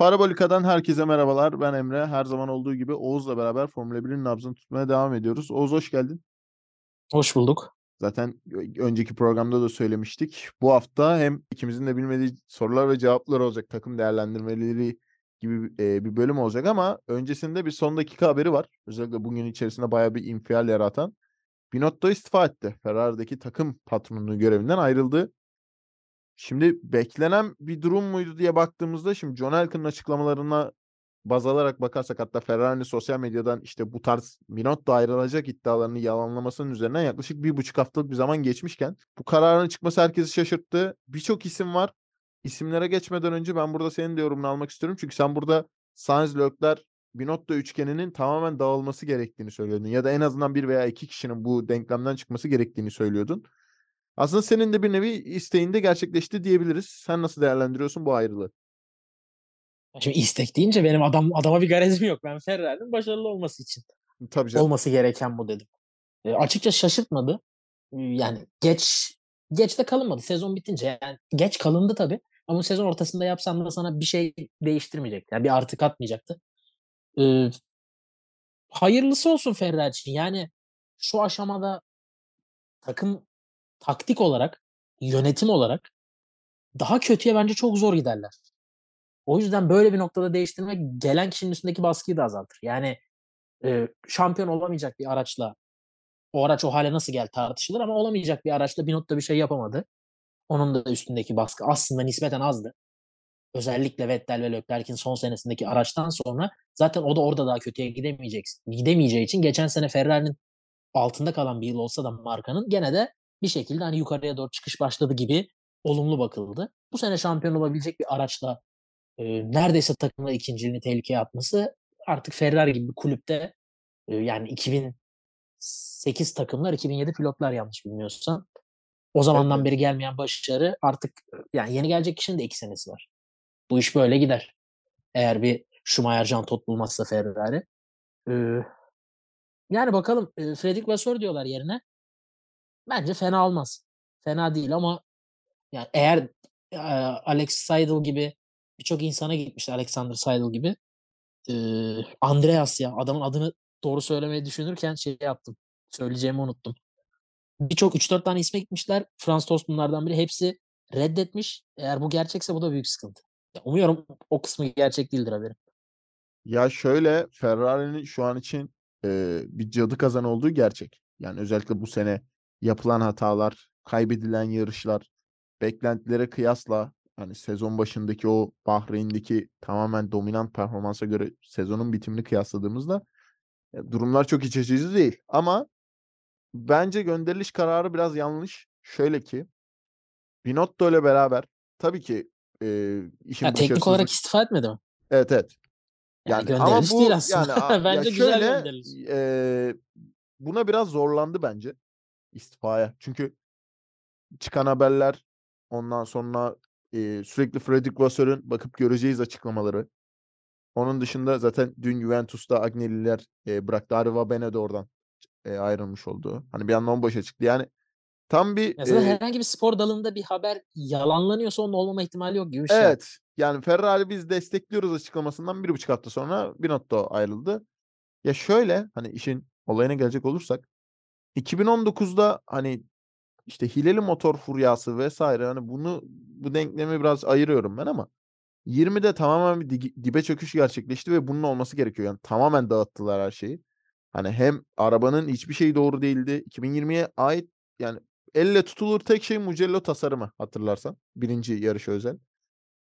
Parabolika'dan herkese merhabalar. Ben Emre. Her zaman olduğu gibi Oğuz'la beraber Formula 1'in nabzını tutmaya devam ediyoruz. Oğuz hoş geldin. Hoş bulduk. Zaten önceki programda da söylemiştik. Bu hafta hem ikimizin de bilmediği sorular ve cevaplar olacak. Takım değerlendirmeleri gibi e, bir bölüm olacak ama öncesinde bir son dakika haberi var. Özellikle bugün içerisinde bayağı bir infial yaratan. Binotto istifa etti. Ferrari'deki takım patronluğu görevinden ayrıldı. Şimdi beklenen bir durum muydu diye baktığımızda şimdi John Elkan'ın açıklamalarına baz alarak bakarsak hatta Ferrari'nin sosyal medyadan işte bu tarz Binotto ayrılacak iddialarını yalanlamasının üzerinden yaklaşık bir buçuk haftalık bir zaman geçmişken bu kararın çıkması herkesi şaşırttı. Birçok isim var. İsimlere geçmeden önce ben burada senin de yorumunu almak istiyorum. Çünkü sen burada Sainz, Leclerc, Binotto üçgeninin tamamen dağılması gerektiğini söylüyordun. Ya da en azından bir veya iki kişinin bu denklemden çıkması gerektiğini söylüyordun. Aslında senin de bir nevi isteğinde gerçekleşti diyebiliriz. Sen nasıl değerlendiriyorsun bu ayrılığı? Şimdi istek deyince benim adam adama bir garezim yok. Ben Ferrari'nin başarılı olması için. Tabii canım. Olması gereken bu dedim. E, açıkça şaşırtmadı. Yani geç geç de kalınmadı. Sezon bitince yani geç kalındı tabii. Ama sezon ortasında yapsam da sana bir şey değiştirmeyecekti. Yani bir artı katmayacaktı. Ee, hayırlısı olsun Ferrari için. Yani şu aşamada takım taktik olarak, yönetim olarak daha kötüye bence çok zor giderler. O yüzden böyle bir noktada değiştirmek gelen kişinin üstündeki baskıyı da azaltır. Yani e, şampiyon olamayacak bir araçla o araç o hale nasıl geldi tartışılır ama olamayacak bir araçla bir notta bir şey yapamadı. Onun da üstündeki baskı aslında nispeten azdı. Özellikle Vettel ve Leclerc'in son senesindeki araçtan sonra zaten o da orada daha kötüye gidemeyecek. Gidemeyeceği için geçen sene Ferrari'nin altında kalan bir yıl olsa da markanın gene de bir şekilde hani yukarıya doğru çıkış başladı gibi olumlu bakıldı. Bu sene şampiyon olabilecek bir araçla e, neredeyse takımla ikinciliğini tehlikeye atması artık Ferrari gibi bir kulüpte e, yani 2008 takımlar 2007 pilotlar yanlış bilmiyorsam o zamandan evet. beri gelmeyen başarı artık yani yeni gelecek kişinin de iki senesi var. Bu iş böyle gider. Eğer bir Schumacher Jean Todt bulmazsa Ferrari. Ee, yani bakalım e, Fredrik Vasseur diyorlar yerine. Bence fena olmaz. Fena değil ama yani eğer e, Alex Seidel gibi birçok insana gitmişti Alexander Seidel gibi. E, Andreas ya adamın adını doğru söylemeyi düşünürken şey yaptım. Söyleyeceğimi unuttum. Birçok 3-4 tane isme gitmişler. Frans Tost bunlardan biri. Hepsi reddetmiş. Eğer bu gerçekse bu da büyük sıkıntı. Ya, umuyorum o kısmı gerçek değildir haberim. Ya şöyle Ferrari'nin şu an için e, bir cadı kazan olduğu gerçek. Yani özellikle bu sene yapılan hatalar, kaybedilen yarışlar, beklentilere kıyasla hani sezon başındaki o Bahreyn'deki tamamen dominant performansa göre sezonun bitimini kıyasladığımızda e, durumlar çok iç açıcı değil. Ama bence gönderiliş kararı biraz yanlış. Şöyle ki Binotto ile beraber tabii ki e, işin ya, teknik olarak istifa etmedi mi? Evet evet. Yani, yani ama bu değil aslında. yani bence ya şöyle, güzel E, buna biraz zorlandı bence istifaya. Çünkü çıkan haberler ondan sonra e, sürekli Fredrik Vasseur'un bakıp göreceğiz açıklamaları. Onun dışında zaten dün Juventus'ta Agnelliler e, bıraktı. Arriva Bene de oradan e, ayrılmış oldu. Hani bir anda başa çıktı. Yani tam bir... Mesela e, herhangi bir spor dalında bir haber yalanlanıyorsa onun olmama ihtimali yok gibi bir şey. Evet. Yani Ferrari biz destekliyoruz açıklamasından bir buçuk hafta sonra Binotto ayrıldı. Ya şöyle hani işin olayına gelecek olursak 2019'da hani işte hileli motor furyası vesaire hani bunu bu denklemi biraz ayırıyorum ben ama 20'de tamamen bir dibe çöküş gerçekleşti ve bunun olması gerekiyor. Yani tamamen dağıttılar her şeyi. Hani hem arabanın hiçbir şeyi doğru değildi. 2020'ye ait yani elle tutulur tek şey Mugello tasarımı hatırlarsan. Birinci yarışı özel.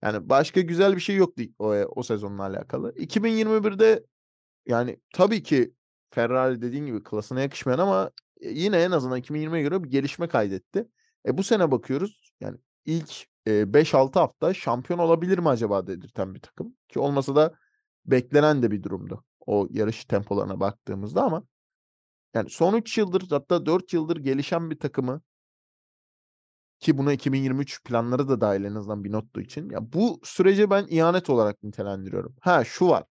Yani başka güzel bir şey yoktu o, o sezonla alakalı. 2021'de yani tabii ki Ferrari dediğin gibi klasına yakışmayan ama yine en azından 2020'ye göre bir gelişme kaydetti. E bu sene bakıyoruz yani ilk e, 5-6 hafta şampiyon olabilir mi acaba dedirten bir takım. Ki olmasa da beklenen de bir durumdu o yarış tempolarına baktığımızda ama yani son 3 yıldır hatta 4 yıldır gelişen bir takımı ki buna 2023 planları da dahil en azından Binotto için. Ya bu sürece ben ihanet olarak nitelendiriyorum. Ha şu var.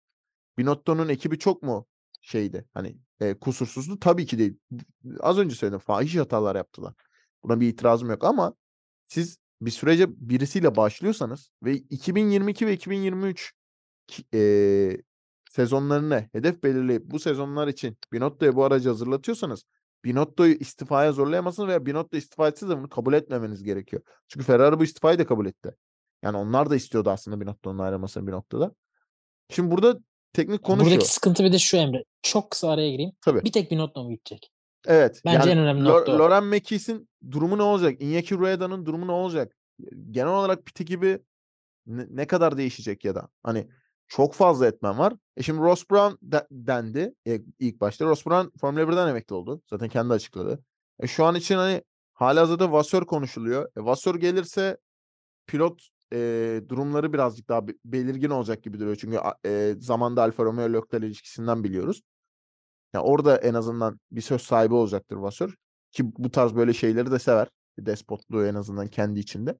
Binotto'nun ekibi çok mu şeydi? Hani e, kusursuzdu? Tabii ki değil. Az önce söyledim. Fahiş hatalar yaptılar. Buna bir itirazım yok ama siz bir sürece birisiyle başlıyorsanız ve 2022 ve 2023 ki- eee, sezonlarını hedef belirleyip bu sezonlar için Binotto'ya bu aracı hazırlatıyorsanız Binotto'yu istifaya zorlayamazsınız veya Binotto istifa etse de bunu kabul etmemeniz gerekiyor. Çünkü Ferrari bu istifayı da kabul etti. Yani onlar da istiyordu aslında Binotto'nun ayrılmasını bir noktada. Şimdi burada teknik konu Buradaki şu. sıkıntı bir de şu Emre. Çok kısa araya gireyim. Tabii. Bir tek Binotto mu gidecek? Evet. Bence yani en önemli nokta o. Loren Mekis'in durumu ne olacak? Iñaki Rueda'nın durumu ne olacak? Genel olarak piti gibi ne, ne kadar değişecek ya da hani çok fazla etmen var. E şimdi Ross Brown de- dendi e, ilk başta. Ross Brown Formula 1'den emekli oldu. Zaten kendi açıkladı. E şu an için hani halihazırda Vasseur konuşuluyor. E Vasseur gelirse pilot e, durumları birazcık daha be- belirgin olacak gibi duruyor. Çünkü e, zamanda Alfa Romeo Leclerc ilişkisinden biliyoruz. Ya orada en azından bir söz sahibi olacaktır Vasseur. Ki bu tarz böyle şeyleri de sever. Despotluğu en azından kendi içinde.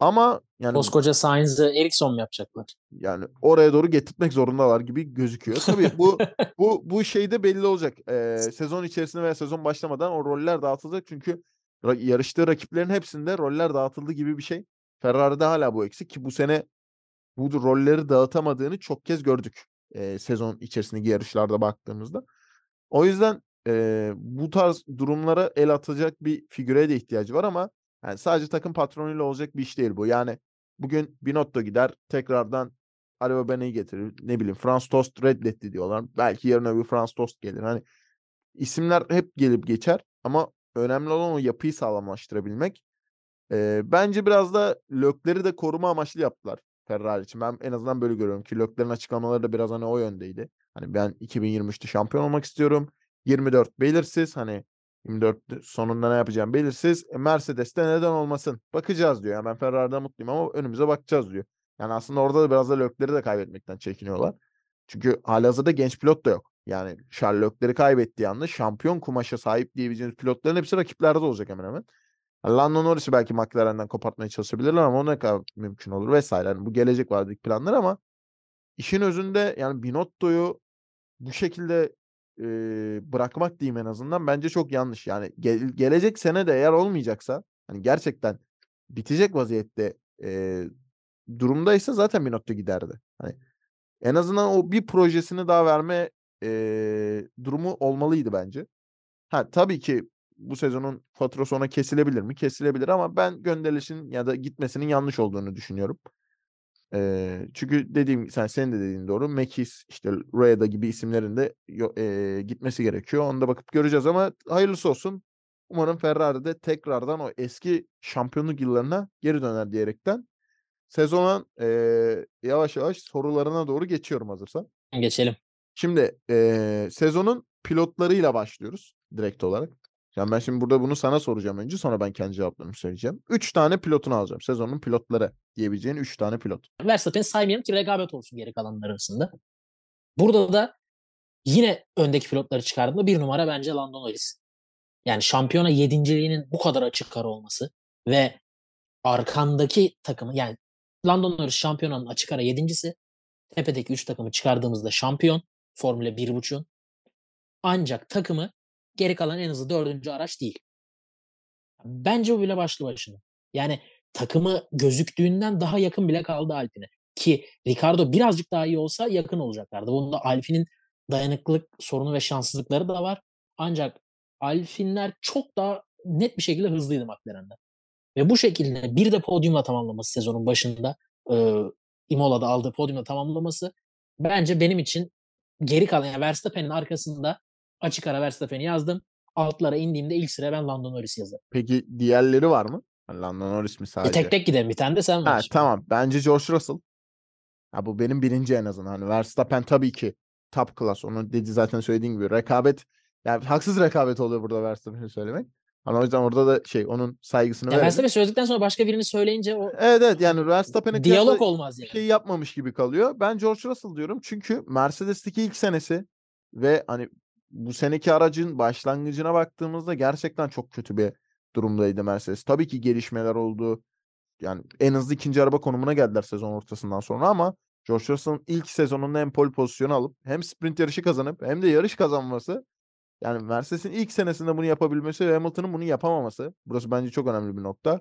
Ama yani Koskoca Sainz'ı Ericsson mu yapacaklar? yani oraya doğru getirtmek zorundalar gibi gözüküyor. Tabii bu bu bu şeyde belli olacak. Ee, sezon içerisinde veya sezon başlamadan o roller dağıtılacak. Çünkü yarıştığı rakiplerin hepsinde roller dağıtıldı gibi bir şey. Ferrari'de hala bu eksik ki bu sene bu rolleri dağıtamadığını çok kez gördük. ee, sezon içerisindeki yarışlarda baktığımızda. O yüzden ee, bu tarz durumlara el atacak bir figüre de ihtiyacı var ama yani sadece takım patronuyla olacak bir iş değil bu. Yani bugün Binotto gider tekrardan Araba Bene'yi getirir. Ne bileyim Franz Tost reddetti diyorlar. Belki yarın öbür Franz Tost gelir. Hani isimler hep gelip geçer ama önemli olan o yapıyı sağlamlaştırabilmek. Ee, bence biraz da Lökler'i de koruma amaçlı yaptılar Ferrari için. Ben en azından böyle görüyorum ki Lökler'in açıklamaları da biraz hani o yöndeydi. Hani ben 2023'te şampiyon olmak istiyorum. 24 belirsiz. Hani 24 sonunda ne yapacağım belirsiz. E, Mercedes'te neden olmasın? Bakacağız diyor. Yani ben Ferrari'den mutluyum ama önümüze bakacağız diyor. Yani aslında orada da biraz da Lökler'i de kaybetmekten çekiniyorlar. Çünkü halihazırda genç pilot da yok. Yani Leclerc'i kaybettiği anda şampiyon kumaşa sahip diyebileceğimiz pilotların hepsi rakiplerde olacak hemen hemen. Lando Norris'i belki McLaren'den kopartmaya çalışabilirler ama o ne kadar mümkün olur vesaire. Yani bu gelecek vadedeki planlar ama işin özünde yani Binotto'yu bu şekilde bırakmak diyeyim en azından bence çok yanlış. Yani gel- gelecek sene de eğer olmayacaksa hani gerçekten bitecek vaziyette e, durumdaysa zaten Binotto giderdi. Hani en azından o bir projesini daha verme e, durumu olmalıydı bence. Ha tabii ki bu sezonun faturası ona kesilebilir mi? Kesilebilir ama ben gönderilişin ya da gitmesinin yanlış olduğunu düşünüyorum. Eee, çünkü dediğim sen senin de dediğin doğru. Mekis işte Rueda gibi isimlerin de eee, gitmesi gerekiyor. Onu da bakıp göreceğiz ama hayırlısı olsun. Umarım Ferrari de tekrardan o eski şampiyonluk yıllarına geri döner diyerekten sezonun eee, yavaş yavaş sorularına doğru geçiyorum hazırsan. Geçelim. Şimdi eee, sezonun pilotlarıyla başlıyoruz direkt olarak. Yani ben şimdi burada bunu sana soracağım önce sonra ben kendi cevaplarımı söyleyeceğim. 3 tane pilotunu alacağım. Sezonun pilotları diyebileceğin 3 tane pilot. Verstappen'i saymayalım ki rekabet olsun geri kalanlar arasında. Burada da yine öndeki pilotları çıkardığında bir numara bence Lando Norris. Yani şampiyona yedinciliğinin bu kadar açık ara olması ve arkandaki takımı yani Lando Norris şampiyonanın açık ara yedincisi. Tepedeki 3 takımı çıkardığımızda şampiyon. Formula 1.5'un. Ancak takımı geri kalan en hızlı dördüncü araç değil. Bence bu bile başlı başına. Yani takımı gözüktüğünden daha yakın bile kaldı Alpine. Ki Ricardo birazcık daha iyi olsa yakın olacaklardı. Bunda Alpine'in dayanıklılık sorunu ve şanssızlıkları da var. Ancak Alpine'ler çok daha net bir şekilde hızlıydı McLaren'den. Ve bu şekilde bir de podyumla tamamlaması sezonun başında e, Imola'da aldığı podyumla tamamlaması bence benim için geri kalan yani Verstappen'in arkasında açık ara Verstappen'i yazdım. Altlara indiğimde ilk sıraya ben Lando Norris yazarım. Peki diğerleri var mı? Hani Lando Norris mi E, sadece? tek tek gidelim. Bir tane de sen var. Ha, şimdi. tamam. Bence George Russell. Ha, bu benim birinci en azından. Hani Verstappen tabii ki top class. Onu dedi zaten söylediğin gibi. Rekabet yani haksız rekabet oluyor burada Verstappen'i söylemek. Hani o yüzden orada da şey onun saygısını verelim. Verstappen söyledikten sonra başka birini söyleyince o Evet evet yani Verstappen'e diyalog olmaz yani. şey yapmamış gibi kalıyor. Ben George Russell diyorum çünkü Mercedes'teki ilk senesi ve hani bu seneki aracın başlangıcına baktığımızda gerçekten çok kötü bir durumdaydı Mercedes. Tabii ki gelişmeler oldu. Yani en hızlı ikinci araba konumuna geldiler sezon ortasından sonra ama George Russell'ın ilk sezonunda hem pole pozisyonu alıp hem sprint yarışı kazanıp hem de yarış kazanması Yani Mercedes'in ilk senesinde bunu yapabilmesi ve Hamilton'ın bunu yapamaması. Burası bence çok önemli bir nokta.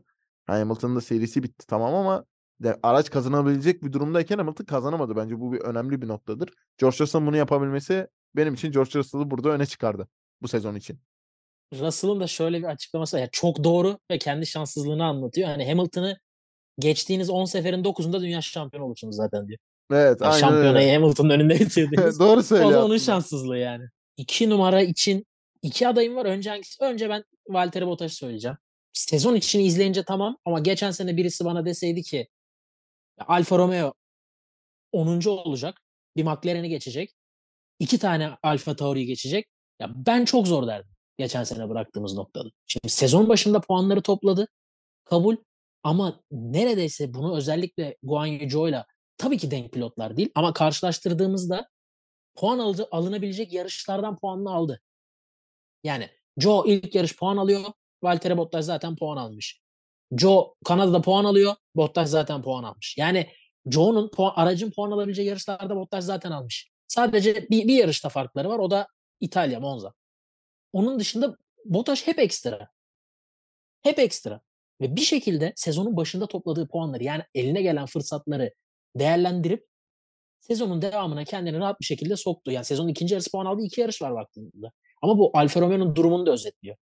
Yani Hamilton'ın da serisi bitti tamam ama de, araç kazanabilecek bir durumdayken Hamilton kazanamadı. Bence bu bir önemli bir noktadır. George Russell'ın bunu yapabilmesi benim için George Russell'ı burada öne çıkardı bu sezon için. Russell'ın da şöyle bir açıklaması var. Yani çok doğru ve kendi şanssızlığını anlatıyor. Hani Hamilton'ı geçtiğiniz 10 seferin 9'unda dünya şampiyonu olursunuz zaten diyor. Evet, Yani aynen şampiyonayı öyle. Hamilton'ın önünde bitirdiniz. Doğru o söylüyor. da onun şanssızlığı yani. İki numara için iki adayım var. Önce hangisi? Önce ben Valtteri Bottas'ı söyleyeceğim. Sezon içini izleyince tamam ama geçen sene birisi bana deseydi ki Alfa Romeo 10. olacak. Bir McLaren'i geçecek. İki tane Alfa Tauri'yi geçecek. Ya ben çok zor derdim geçen sene bıraktığımız noktada. Şimdi sezon başında puanları topladı. Kabul. Ama neredeyse bunu özellikle Guan Yu Zhou'yla tabii ki denk pilotlar değil ama karşılaştırdığımızda puan aldı, alınabilecek yarışlardan puanını aldı. Yani Joe ilk yarış puan alıyor. Valtteri Bottas zaten puan almış. Joe Kanada'da puan alıyor. Bottas zaten puan almış. Yani Joe'nun puan, aracın puan alabileceği yarışlarda Bottas zaten almış. Sadece bir, bir yarışta farkları var. O da İtalya, Monza. Onun dışında Bottas hep ekstra. Hep ekstra. Ve bir şekilde sezonun başında topladığı puanları yani eline gelen fırsatları değerlendirip sezonun devamına kendini rahat bir şekilde soktu. Yani sezonun ikinci yarısı puan aldı. iki yarış var baktığında. Ama bu Alfa Romeo'nun durumunu da özetliyor.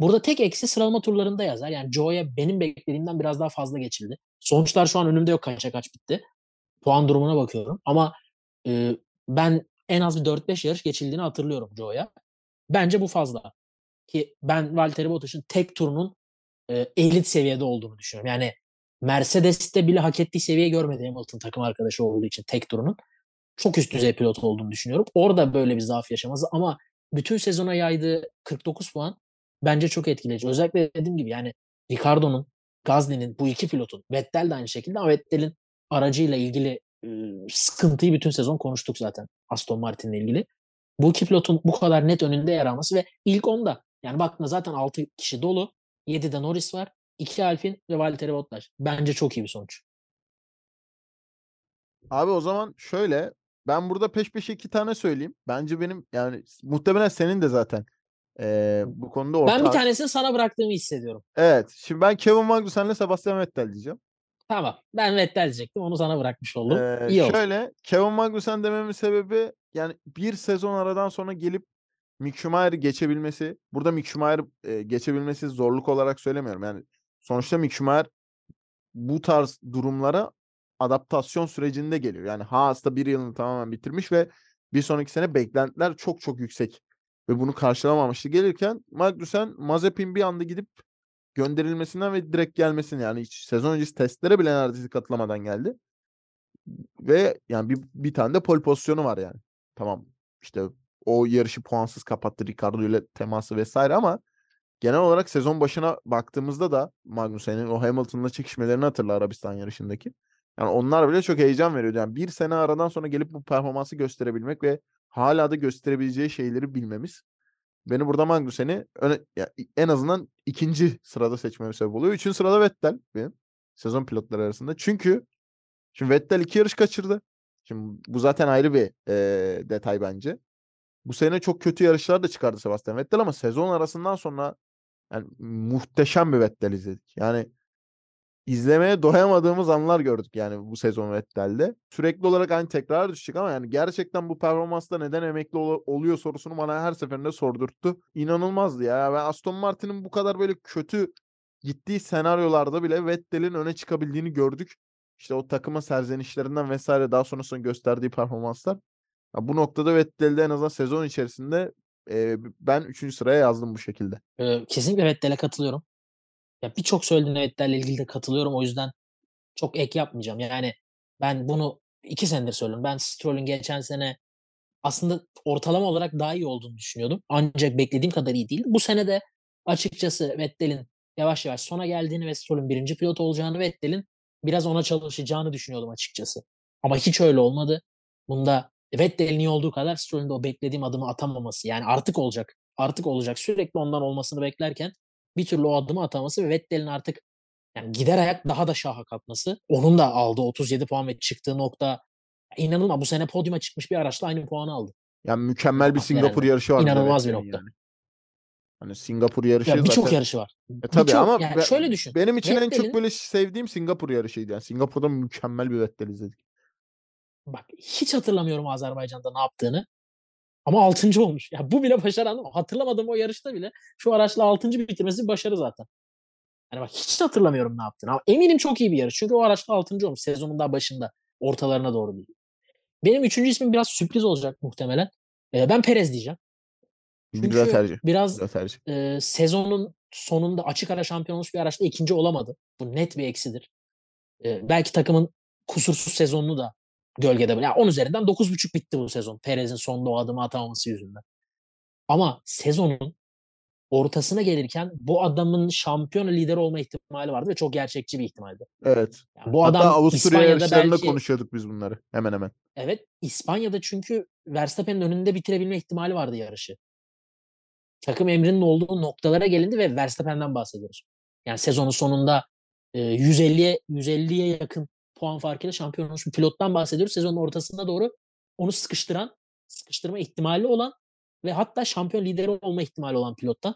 Burada tek eksi sıralama turlarında yazar. Yani Joe'ya benim beklediğimden biraz daha fazla geçildi. Sonuçlar şu an önümde yok kaça kaç bitti. Puan durumuna bakıyorum. Ama e, ben en az bir 4-5 yarış geçildiğini hatırlıyorum Joe'ya. Bence bu fazla. Ki ben Valtteri Bottas'ın tek turunun e, elit seviyede olduğunu düşünüyorum. Yani Mercedes'te bile hak ettiği seviye görmedi Hamilton takım arkadaşı olduğu için tek turunun. Çok üst düzey pilot olduğunu düşünüyorum. Orada böyle bir zaaf yaşaması ama bütün sezona yaydığı 49 puan bence çok etkileyici. Özellikle dediğim gibi yani Ricardo'nun, Gasly'nin bu iki pilotun, Vettel de aynı şekilde ama Vettel'in aracıyla ilgili sıkıntıyı bütün sezon konuştuk zaten Aston Martin'le ilgili. Bu iki pilotun bu kadar net önünde yer alması ve ilk onda yani baktığında zaten 6 kişi dolu. 7'de Norris var. 2 Alpine ve Valtteri Bottas. Bence çok iyi bir sonuç. Abi o zaman şöyle ben burada peş peşe iki tane söyleyeyim. Bence benim yani muhtemelen senin de zaten eee, bu konuda ortak. Ben bir tanesini sana bıraktığımı hissediyorum. Evet. Şimdi ben Kevin Magnussen'le Sebastian Vettel diyeceğim. Tamam. Ben Vettel diyecektim. Onu sana bırakmış oldum. Eee, İyi oldu. şöyle Kevin Magnussen dememin sebebi yani bir sezon aradan sonra gelip Mick Schumacher'i geçebilmesi. Burada Mick Schumacher e, geçebilmesi zorluk olarak söylemiyorum. Yani sonuçta Mick Schumacher bu tarz durumlara adaptasyon sürecinde geliyor. Yani Haas'ta bir yılını tamamen bitirmiş ve bir sonraki sene beklentiler çok çok yüksek. Ve bunu karşılamamıştı gelirken Magnussen Mazepin bir anda gidip gönderilmesinden ve direkt gelmesini yani hiç sezon öncesi testlere bile neredeyse katılamadan geldi. Ve yani bir, bir tane de pole pozisyonu var yani. Tamam işte o yarışı puansız kapattı Ricardo ile teması vesaire ama genel olarak sezon başına baktığımızda da Magnussen'in o Hamilton'la çekişmelerini hatırla Arabistan yarışındaki. Yani onlar bile çok heyecan veriyordu. Yani bir sene aradan sonra gelip bu performansı gösterebilmek ve hala da gösterebileceği şeyleri bilmemiz beni burada Magnussen'i öne, ya en azından ikinci sırada seçmeme sebep oluyor. Üçüncü sırada Vettel benim sezon pilotları arasında. Çünkü şimdi Vettel iki yarış kaçırdı. Şimdi bu zaten ayrı bir eee, detay bence. Bu sene çok kötü yarışlar da çıkardı Sebastian Vettel ama sezon arasından sonra yani muhteşem bir Vettel izledik. Yani izlemeye doyamadığımız anlar gördük yani bu sezon Vettel'de. Sürekli olarak aynı tekrar düşecek ama yani gerçekten bu performansta neden emekli ol- oluyor sorusunu bana her seferinde sordurttu. İnanılmazdı ya. Ben Aston Martin'in bu kadar böyle kötü gittiği senaryolarda bile Vettel'in öne çıkabildiğini gördük. İşte o takımın serzenişlerinden vesaire daha sonrasında gösterdiği performanslar. Ya bu noktada Vettel'de en azından sezon içerisinde e, ben 3. sıraya yazdım bu şekilde. Ee, kesinlikle Vettel'e katılıyorum. Ya birçok söylediğine Vettel'le ilgili de katılıyorum. O yüzden çok ek yapmayacağım. Yani ben bunu iki senedir söylüyorum. Ben Stroll'ün geçen sene aslında ortalama olarak daha iyi olduğunu düşünüyordum. Ancak beklediğim kadar iyi değil. Bu sene de açıkçası Vettel'in yavaş yavaş sona geldiğini ve Stroll'ün birinci pilot olacağını Vettel'in biraz ona çalışacağını düşünüyordum açıkçası. Ama hiç öyle olmadı. Bunda Vettel'in iyi olduğu kadar Stroll'ün de o beklediğim adımı atamaması. Yani artık olacak. Artık olacak. Sürekli ondan olmasını beklerken bir türlü o adımı ataması ve Vettel'in artık yani gider ayak daha da şaha kalkması. Onun da aldığı 37 puan ve çıktığı nokta inanılmaz. Bu sene podyuma çıkmış bir araçla aynı puanı aldı. Yani mükemmel bir Singapur verenler. yarışı var. İnanılmaz bir nokta. Yani. Hani Singapur yarışı Ya birçok zaten yarışı var. E, tabii Birçok- ama yani be- şöyle düşün. benim için en Vettel'in- çok böyle sevdiğim Singapur yarışıydı. Yani Singapur'da mükemmel bir Vettel izledik. Bak hiç hatırlamıyorum Azerbaycan'da ne yaptığını. Ama 6. olmuş. Ya bu bile başarı anladın mı? Hatırlamadığım o yarışta bile şu araçla 6. bitirmesi bir başarı zaten. Yani bak hiç hatırlamıyorum ne yaptığını. Ama eminim çok iyi bir yarış. Çünkü o araçla 6. olmuş. Sezonun daha başında. Ortalarına doğru değil. Benim üçüncü ismim biraz sürpriz olacak muhtemelen. Ee, ben Perez diyeceğim. Çünkü Güzel tercih. biraz Güzel tercih. e, sezonun sonunda açık ara şampiyon olmuş bir araçta ikinci olamadı. Bu net bir eksidir. E, belki takımın kusursuz sezonunu da gölgede. Yani 10 üzerinden 9.5 bitti bu sezon. Perez'in sonunda o adımı atamaması yüzünden. Ama sezonun ortasına gelirken bu adamın şampiyon lideri olma ihtimali vardı ve çok gerçekçi bir ihtimaldi. Evet. Yani bu Hatta adam Avusturya yarışlarında belki konuşuyorduk biz bunları. Hemen hemen. Evet, İspanya'da çünkü Verstappen'in önünde bitirebilme ihtimali vardı yarışı. Takım emrinin olduğu noktalara gelindi ve Verstappen'den bahsediyoruz. Yani sezonun sonunda e, 150'ye 150'ye yakın puan farkıyla şampiyon olmuş bir pilottan bahsediyoruz. Sezonun ortasında doğru onu sıkıştıran, sıkıştırma ihtimali olan ve hatta şampiyon lideri olma ihtimali olan pilottan.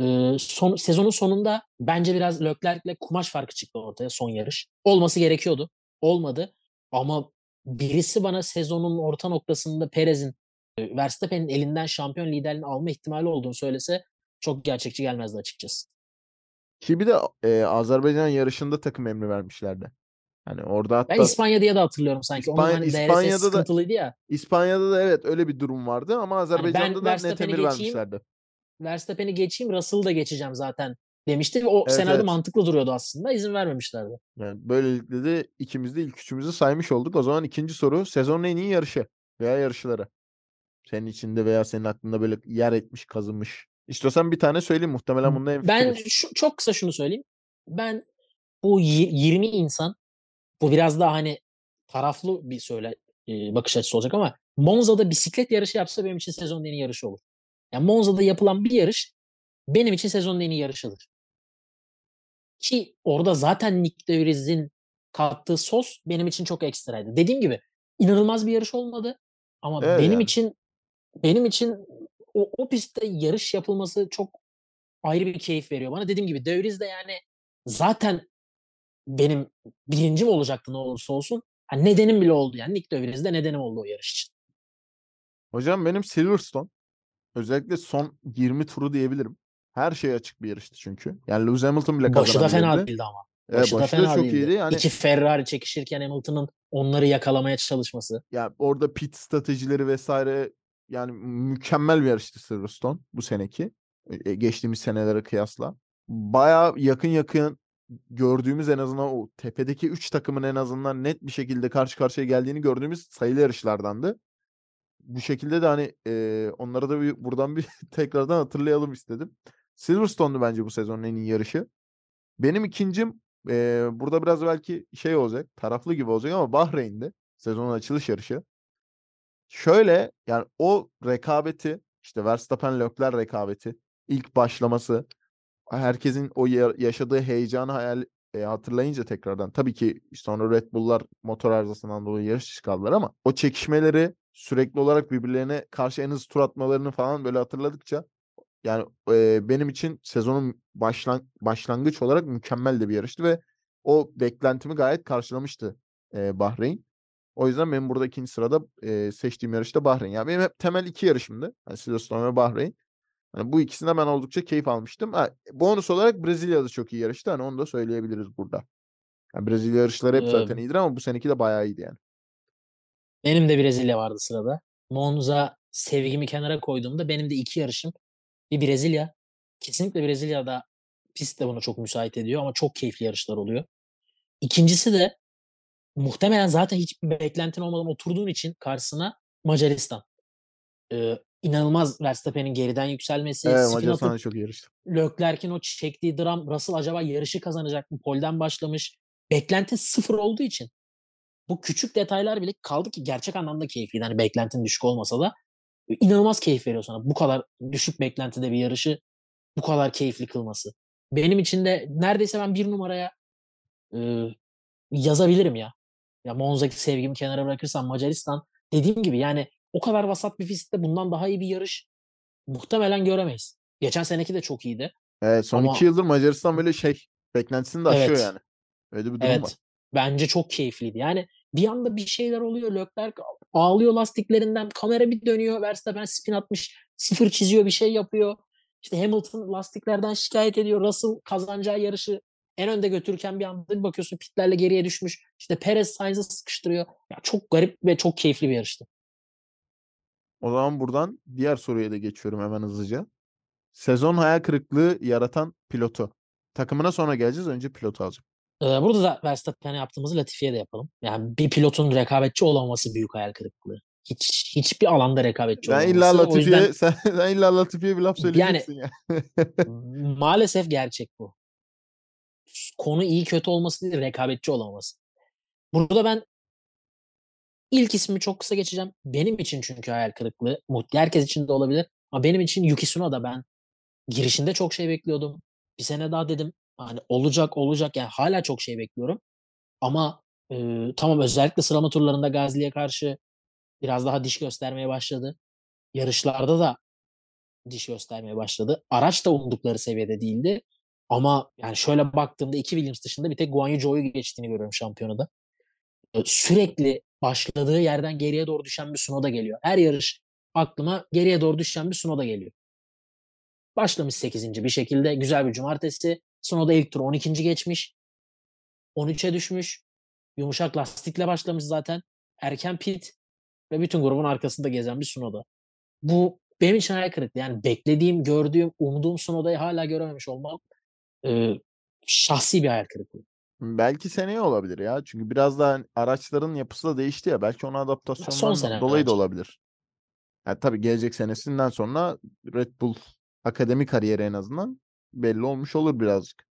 E, son, sezonun sonunda bence biraz Leclerc'le kumaş farkı çıktı ortaya son yarış. Olması gerekiyordu. Olmadı. Ama birisi bana sezonun orta noktasında Perez'in Verstappen'in elinden şampiyon liderliğini alma ihtimali olduğunu söylese çok gerçekçi gelmezdi açıkçası. Ki bir de e, Azerbaycan yarışında takım emri vermişlerdi. Hani orada hatta Ben İspanya diye de hatırlıyorum sanki. Onun İspanya- hani DRS İspanya'da da- sıkıntılıydı ya. İspanya'da da evet öyle bir durum vardı ama Azerbaycan'da da net emir vermişlerdi. Verstappen'i geçeyim, Russell'ı da geçeceğim zaten demişti. Ve o Evet, senaryo evet. mantıklı duruyordu aslında. İzin vermemişlerdi. Yani böylelikle de ikimiz de ilk üçümüzü saymış olduk. O zaman ikinci soru sezonun en iyi yarışı veya yarışları. Senin içinde veya senin aklında böyle yer etmiş, kazınmış. İstiyorsan bir tane söyleyeyim. Muhtemelen bunda en Ben şu, çok kısa şunu söyleyeyim. Ben bu yi- 20 insan bu biraz daha hani taraflı bir söyle e, bakış açısı olacak ama Monza'da bisiklet yarışı yapsa benim için sezonun en iyi yarışı olur. Yani Monza'da yapılan bir yarış benim için sezonun en iyi yarışıdır. Ki orada zaten Nick de Vries'in kattığı sos benim için çok ekstraydı. Dediğim gibi inanılmaz bir yarış olmadı ama Evet benim yani. için benim için o, o pistte yarış yapılması çok ayrı bir keyif veriyor bana. Dediğim gibi De Vries de yani zaten benim birincim olacaktı ne olursa olsun. Ha, nedenim bile oldu yani. Nick De Vries de nedenim oldu o yarış için. Hocam benim Silverstone özellikle son 20 turu diyebilirim. Her şey açık bir yarıştı çünkü. Yani Lewis Hamilton bile Başı da fena değildi ama. Başı da başı da fena çok değildi. iyiydi. Yani İki Ferrari çekişirken Hamilton'ın onları yakalamaya çalışması. ya orada pit stratejileri vesaire yani mükemmel bir yarıştı Silverstone bu seneki. e, Geçtiğimiz senelere kıyasla. Baya yakın yakın gördüğümüz en azından o tepedeki 3 takımın en azından net bir şekilde karşı karşıya geldiğini gördüğümüz sayılı yarışlardandı. Bu şekilde de hani e, onlara da bir, buradan bir tekrardan hatırlayalım istedim. Silverstone'du bence bu sezonun en iyi yarışı. Benim ikincim e, burada biraz belki şey olacak, taraflı gibi olacak ama Bahreyn'de sezonun açılış yarışı. Şöyle yani o rekabeti işte Verstappen Leclerc rekabeti ilk başlaması herkesin o ya- yaşadığı heyecanı hayal e, hatırlayınca tekrardan tabii ki sonra Red Bull'lar motor arızasından dolayı yarış dışı kaldılar ama o çekişmeleri sürekli olarak birbirlerine karşı en hızlı tur atmalarını falan böyle hatırladıkça yani e, benim için sezonun başlan başlangıç olarak mükemmel de bir yarıştı ve o beklentimi gayet karşılamıştı e, Bahreyn. O yüzden benim burada ikinci sırada e, seçtiğim yarış da Bahreyn. Yani benim hep temel iki yarışımdı. Yani Silverstone ve Bahreyn. Hani bu ikisinde ben oldukça keyif almıştım. Ha, bonus olarak Brezilya'da çok iyi yarıştı. Hani onu da söyleyebiliriz burada. Yani Brezilya yarışları hep zaten iyidir ama bu seneki de bayağı iyiydi yani. Benim de Brezilya vardı sırada. Monza sevgimi kenara koyduğumda benim de iki yarışım. Bir Brezilya. Kesinlikle Brezilya'da pist de buna çok müsait ediyor ama çok keyifli yarışlar oluyor. İkincisi de muhtemelen zaten hiçbir beklentin olmadan oturduğun için karşısına Macaristan. Ee, inanılmaz Verstappen'in geriden yükselmesi, Evet çok yarıştı. Leclerc'in o çektiği dram Russell acaba yarışı kazanacak mı? Polden başlamış. Beklenti sıfır olduğu için bu küçük detaylar bile kaldı ki gerçek anlamda keyifliydi. Hani beklentin düşük olmasa da inanılmaz keyif veriyor sana. Bu kadar düşük beklentide bir yarışı bu kadar keyifli kılması. Benim için de neredeyse ben bir numaraya e, yazabilirim ya. Ya Monza'daki sevgimi kenara bırakırsam Macaristan dediğim gibi yani o kadar vasat bir pistte bundan daha iyi bir yarış muhtemelen göremeyiz. Geçen seneki de çok iyiydi. Evet, son Ama- iki yıldır Macaristan böyle şey beklentisini de aşıyor Evet. yani. Öyle bir durum Evet. var. Bence çok keyifliydi. Yani bir anda bir şeyler oluyor. Leclerc ağlıyor lastiklerinden. Kamera bir dönüyor. Verstappen spin atmış. Sıfır çiziyor bir şey yapıyor. İşte Hamilton lastiklerden şikayet ediyor. Russell kazanacağı yarışı en önde götürürken bir anda bir bakıyorsun pitlerle geriye düşmüş. İşte Perez Sainz'ı sıkıştırıyor. Ya çok garip ve çok keyifli bir yarıştı. O zaman buradan diğer soruya da geçiyorum hemen hızlıca. Sezon hayal kırıklığı yaratan pilotu. Takımına sonra geleceğiz. Önce pilotu alacağım. Ee, burada da Verstappen'e yaptığımızı Latifi'ye de yapalım. Yani bir pilotun rekabetçi olamaması büyük hayal kırıklığı. Hiç hiçbir alanda rekabetçi Ben olamaması. illa Latifi'ye yüzden sen, sen illa Latifi'ye bir laf söyleyeceksin ya. maalesef gerçek bu. Konu iyi kötü olması değil, rekabetçi olamaması. Burada ben ilk ismi çok kısa geçeceğim. Benim için çünkü hayal kırıklığı. Herkes için de olabilir. Ama benim için Yuki Tsunoda ben girişinde çok şey bekliyordum. Bir sene daha dedim hani olacak olacak yani hala çok şey bekliyorum. Ama e, tamam özellikle sıralama turlarında Gazli'ye karşı biraz daha diş göstermeye başladı. Yarışlarda da diş göstermeye başladı. Araç da umdukları seviyede değildi. Ama yani şöyle baktığımda iki Williams dışında bir tek Guan Yu Zhou'yu geçtiğini görüyorum şampiyonada. Sürekli başladığı yerden geriye doğru düşen bir Sunoda geliyor. Her yarış aklıma geriye doğru düşen bir Sunoda geliyor. Başlamış 8. bir şekilde güzel bir cumartesi. Sunoda ilk tur 12. geçmiş. 13'e düşmüş. Yumuşak lastikle başlamış zaten. Erken pit ve bütün grubun arkasında gezen bir Sunoda. Bu benim için hayal kırıklığı. Yani beklediğim, gördüğüm, umduğum Sunoda'yı hala görememiş olmam e, şahsi bir hayal kırıklığı. Belki seneye olabilir ya. Çünkü biraz daha araçların yapısı da değişti ya. Belki ona adaptasyondan dolayı da olabilir. Yani tabii gelecek senesinden sonra Red Bull akademi kariyeri en azından belli olmuş olur birazcık.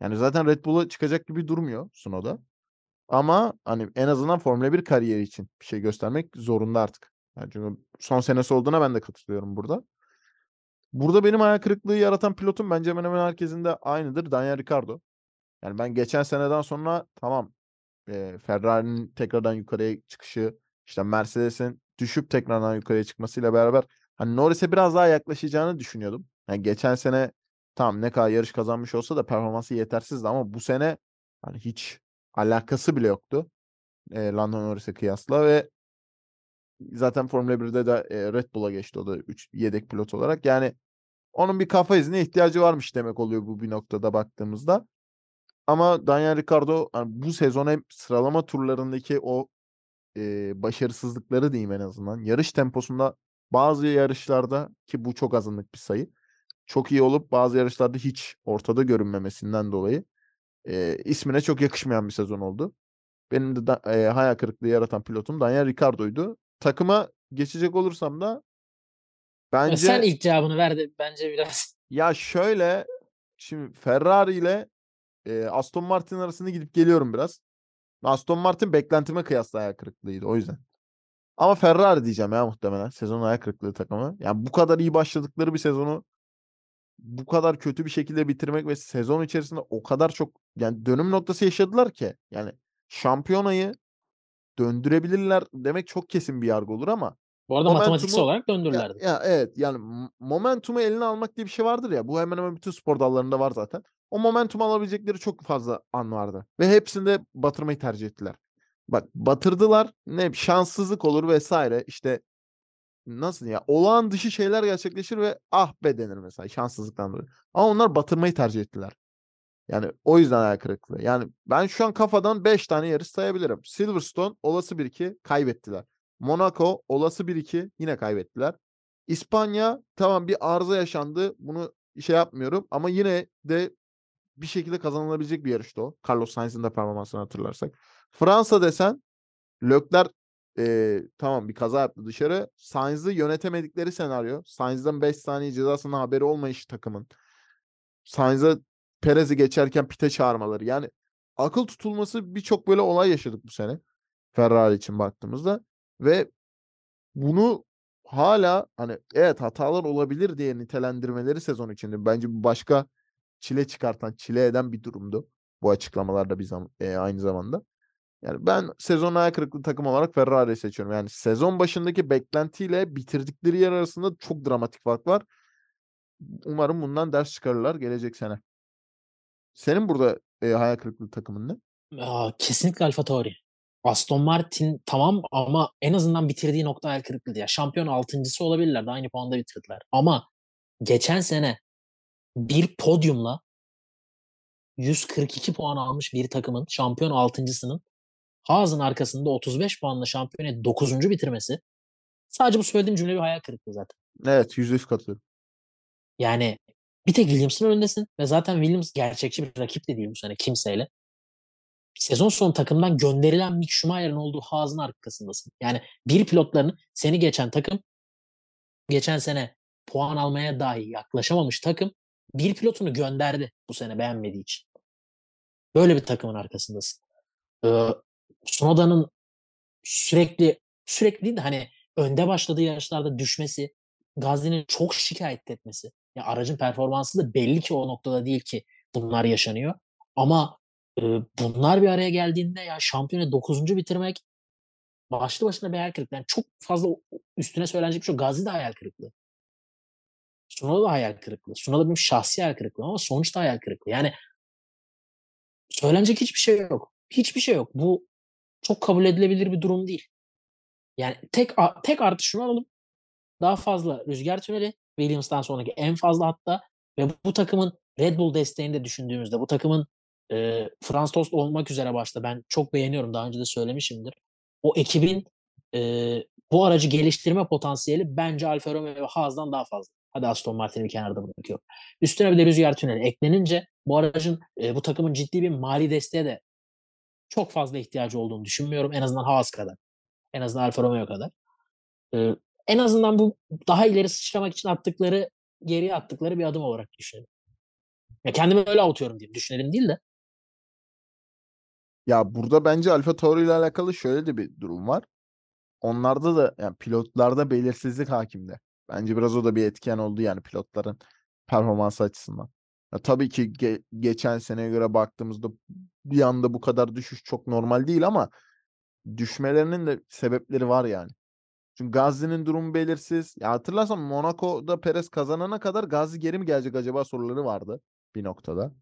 Yani zaten Red Bull'a çıkacak gibi durmuyor Tsunoda. Ama hani en azından Formula 1 kariyeri için bir şey göstermek zorunda artık. Yani çünkü son senesi olduğuna ben de katılıyorum burada. Burada benim hayal kırıklığı yaratan pilotum bence hemen hemen herkesin de aynıdır. Daniel Ricciardo. Yani ben geçen seneden sonra tamam e, Ferrari'nin tekrardan yukarıya çıkışı, işte Mercedes'in düşüp tekrardan yukarıya çıkmasıyla beraber hani Norris'e biraz daha yaklaşacağını düşünüyordum. Yani geçen sene tamam ne kadar yarış kazanmış olsa da performansı yetersizdi ama bu sene hani hiç alakası bile yoktu. E, Lando Norris'e kıyasla ve zaten Formula 1'de de e, Red Bull'a geçti o da 3 yedek pilot olarak. Yani onun bir kafa izine ihtiyacı varmış demek oluyor bu bir noktada baktığımızda. Ama Daniel Ricciardo hani bu sezon hem sıralama turlarındaki o e, başarısızlıkları diyeyim en azından. Yarış temposunda bazı yarışlarda ki bu çok azınlık bir sayı. Çok iyi olup bazı yarışlarda hiç ortada görünmemesinden dolayı e, ismine çok yakışmayan bir sezon oldu. Benim de da, e, hayal kırıklığı yaratan pilotum Daniel Ricciardo'ydu. Takıma geçecek olursam da Ya bence Sen ilk cevabını ver de bence biraz ya şöyle şimdi Ferrari ile e, Aston Martin arasında gidip geliyorum biraz. Aston Martin beklentime kıyasla hayal kırıklığıydı o yüzden. Ama Ferrari diyeceğim ya muhtemelen. Sezon hayal kırıklığı takımı. Yani bu kadar iyi başladıkları bir sezonu bu kadar kötü bir şekilde bitirmek ve sezon içerisinde o kadar çok yani dönüm noktası yaşadılar ki. Yani şampiyonayı döndürebilirler demek çok kesin bir yargı olur ama bu arada matematiksel olarak ya, döndürürlerdi. ya evet yani momentumu eline almak diye bir şey vardır ya. Bu hemen hemen bütün spor dallarında var zaten. O momentumu alabilecekleri çok fazla an vardı. Ve hepsinde batırmayı tercih ettiler. Bak batırdılar. Ne şanssızlık olur vesaire. İşte nasıl ya olağan dışı şeyler gerçekleşir ve ah be denir mesela şanssızlıktan dolayı. Ama onlar batırmayı tercih ettiler. Yani o yüzden hayal kırıklığı. Yani ben şu an kafadan 5 tane yarış sayabilirim. Silverstone olası 1-2 kaybettiler. Monaco olası 1-2 yine kaybettiler. İspanya tamam bir arıza yaşandı. Bunu şey yapmıyorum ama yine de bir şekilde kazanılabilecek bir yarıştı o. Carlos Sainz'in de performansını hatırlarsak. Fransa desen Leclerc eee, tamam bir kaza yaptı dışarı. Sainz'ı yönetemedikleri senaryo. Sainz'dan 5 saniye cezasından haberi olmayışı takımın. Sainz'a Perez'i geçerken pite çağırmaları. Yani akıl tutulması birçok böyle olay yaşadık bu sene. Ferrari için baktığımızda. Ve bunu hala hani evet hatalar olabilir diye nitelendirmeleri sezon içinde. Bence başka çile çıkartan, çile eden bir durumdu. Bu açıklamalarda bir zam e, aynı zamanda. Yani ben sezon ayak kırıklığı takım olarak Ferrari'yi seçiyorum. Yani sezon başındaki beklentiyle bitirdikleri yer arasında çok dramatik fark var. Umarım bundan ders çıkarırlar gelecek sene. Senin burada e, hayal kırıklığı takımın ne? Kesinlikle Alfa Tauri. Aston Martin tamam ama en azından bitirdiği nokta hayal kırıklığıydı. Ya. Şampiyon altıncısı olabilirlerdi. Aynı puanda bitirdiler. Ama geçen sene bir podyumla 142 puan almış bir takımın şampiyon altıncısının Haas'ın arkasında 35 puanla şampiyonu 9. bitirmesi sadece bu söylediğim cümle bir hayal kırıklığı zaten. Evet yüzde yüz katılıyorum. Yani bir tek Williams'ın önündesin ve zaten Williams gerçekçi bir rakip de değil bu sene kimseyle. Sezon sonu takımdan gönderilen Mick Schumacher'ın olduğu Haas'ın arkasındasın. Yani bir pilotlarını seni geçen takım geçen sene puan almaya dahi yaklaşamamış takım bir pilotunu gönderdi bu sene beğenmediği için. Böyle bir takımın arkasındasın. Ee, Sunoda'nın sürekli sürekli de hani önde başladığı yarışlarda düşmesi, Gazli'nin çok şikayet etmesi. Ya aracın performansı da belli ki o noktada değil ki bunlar yaşanıyor. Ama e, bunlar bir araya geldiğinde ya şampiyonu 9. bitirmek başlı başına bir hayal kırıklığı. Yani çok fazla üstüne söylenecek bir şey yok. Gazli de hayal kırıklığı. Sunoda da hayal kırıklığı. Sunoda benim şahsi hayal kırıklığı ama sonuçta hayal kırıklığı. Yani söylenecek hiçbir şey yok. Hiçbir şey yok. Bu çok kabul edilebilir bir durum değil. Yani tek tek artı şunu alalım. Daha fazla rüzgar tüneli Williams'tan sonraki en fazla hatta ve bu takımın Red Bull desteğini de düşündüğümüzde bu takımın e, Franz Tost olmak üzere başta ben çok beğeniyorum. Daha önce de söylemişimdir. O ekibin e, bu aracı geliştirme potansiyeli bence Alfa Romeo ve Haas'dan daha fazla. Hadi Aston Martin'i bir kenarda bırakıyorum. Üstüne bir de rüzgar tüneli eklenince bu aracın e, bu takımın ciddi bir mali desteğe de çok fazla ihtiyacı olduğunu düşünmüyorum. En azından Haas kadar. En azından Alfa Romeo kadar. Ee, en azından bu daha ileri sıçramak için attıkları, geriye attıkları bir adım olarak düşünelim. Ya kendimi öyle avutuyorum diyeyim. Düşünelim değil de. Ya burada bence Alfa Tauri ile alakalı şöyle de bir durum var. Onlarda da yani pilotlarda belirsizlik hakimde. Bence biraz o da bir etken oldu yani pilotların performansı açısından. Ya tabii ki ge- geçen seneye göre baktığımızda bir anda bu kadar düşüş çok normal değil ama düşmelerinin de sebepleri var yani. Çünkü Gazi'nin durumu belirsiz. Ya hatırlarsan Monaco'da Perez kazanana kadar Gazi geri mi gelecek acaba soruları vardı bir noktada.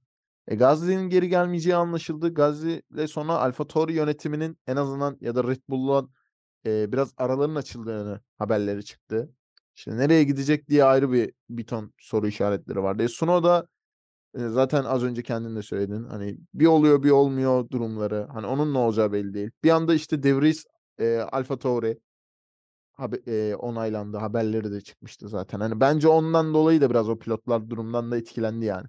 E Gazi'nin geri gelmeyeceği anlaşıldı. Gazi ile sonra Alfa Tauri yönetiminin en azından ya da Red Bull'la e, biraz araların açıldığını haberleri çıktı. İşte nereye gidecek diye ayrı bir bir ton soru işaretleri vardı. E Sunoda zaten az önce kendin de söyledin. Hani bir oluyor bir olmuyor durumları. Hani onun ne olacağı belli değil. Bir anda işte De Vries, e, Alfa Tauri haber, e, onaylandı. Haberleri de çıkmıştı zaten. Hani bence ondan dolayı da biraz o pilotlar durumdan da etkilendi yani.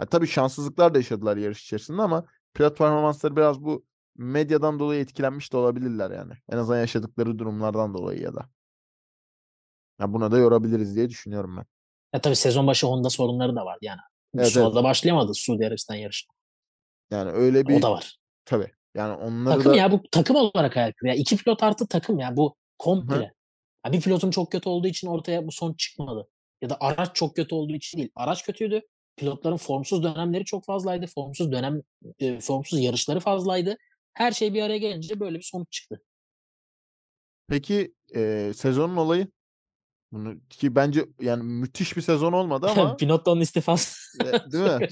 Ya tabii şanssızlıklar da yaşadılar yarış içerisinde ama pilot performansları biraz bu medyadan dolayı etkilenmiş de olabilirler yani. En azından yaşadıkları durumlardan dolayı ya da. Ya buna da yorabiliriz diye düşünüyorum ben. Ya tabii sezon başı Honda sorunları da vardı yani. Evet, Sunoda evet. başlayamadı Suudi Arabistan yarışı. Yani öyle bir... O da var. Tabii. Yani onları takım da... ya bu takım olarak hayal ya iki pilot artı takım ya bu komple. Ya bir pilotun çok kötü olduğu için ortaya bu son çıkmadı. Ya da araç çok kötü olduğu için değil. Araç kötüydü. Pilotların formsuz dönemleri çok fazlaydı. Formsuz dönem e, formsuz yarışları fazlaydı. Her şey bir araya gelince böyle bir sonuç çıktı. Peki e, sezonun olayı bunu ki bence yani müthiş bir sezon olmadı ama Binotto'nun istifası. E, değil mi?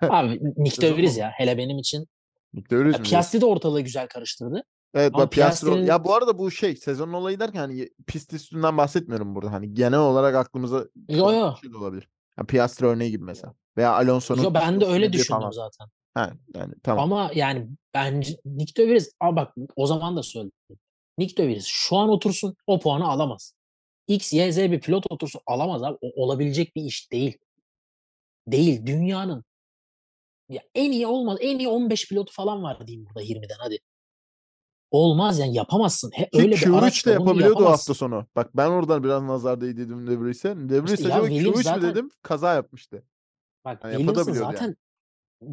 Abi Nick de Vries ya hele benim için. Nick de Vries ya, Piastri de ortalığı güzel karıştırdı. Evet bak Piastri ya bu arada bu şey sezonun olayı derken hani pist üstünden bahsetmiyorum burada. Hani genel olarak aklımıza yo, yo. şey olabilir. Yani Piastri örneği gibi mesela. Veya Alonso'nun Yo ben de öyle düşündüm falan. zaten. Ha, yani tamam. Ama yani bence Nick de Vries Aa bak o zaman da söyledim. Nick de Vries şu an otursun o puanı alamaz. X, Y, Z bir pilot otursun alamaz abi. O, olabilecek bir iş değil. Değil. Dünyanın ya en iyi olmaz. En iyi 15 pilotu falan var diyeyim burada 20'den hadi. Olmaz yani yapamazsın. He, Ki öyle bir araçla de yapabiliyordu o hafta sonu. Bak ben oradan biraz nazar değdirdim De Vries'e. De Vries işte acaba Q3 zaten, mi dedim kaza yapmıştı. Bak yani Williams'ın zaten yani.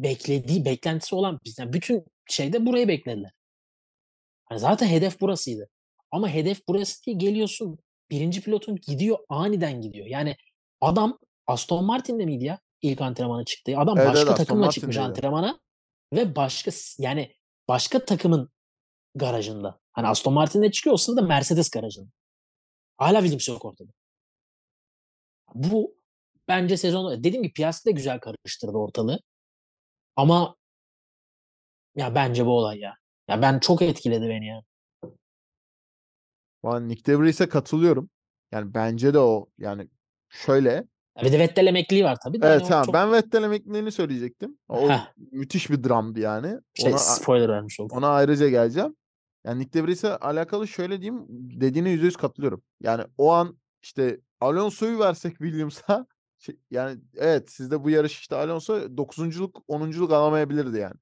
beklediği, beklentisi olan yani bütün şeyde burayı beklediler. Yani zaten hedef burasıydı. Ama hedef burası diye geliyorsun birinci pilotun gidiyor aniden gidiyor. Yani adam Aston Martin'de miydi ya ilk antrenmana çıktığı? Adam evet, başka evet, takımla çıkmış antrenmana ve başka yani başka takımın garajında. Hani Aston Martin'de çıkıyor o sırada Mercedes garajında. Hala Williams yok ortada. Bu bence sezon dediğim gibi Piastri de güzel karıştırdı ortalığı. Ama ya bence bu olay ya. Ya ben çok etkiledi beni ya. Ben Nick DeVries'e katılıyorum. Yani bence de o yani şöyle. Bir de Vettel emekliliği var tabii. de Evet o tamam çok- ben Vettel emekliliğini söyleyecektim. O Heh. müthiş bir dramdı yani. şey, Ona, spoiler vermiş oldum. ona ayrıca geleceğim. Yani Nick DeVries'e alakalı şöyle diyeyim. Dediğine yüzde yüz katılıyorum. Yani o an işte Alonso'yu versek Williams'a şey- yani evet sizde bu yarış işte Alonso 9'unculuk 10'unculuk alamayabilirdi yani.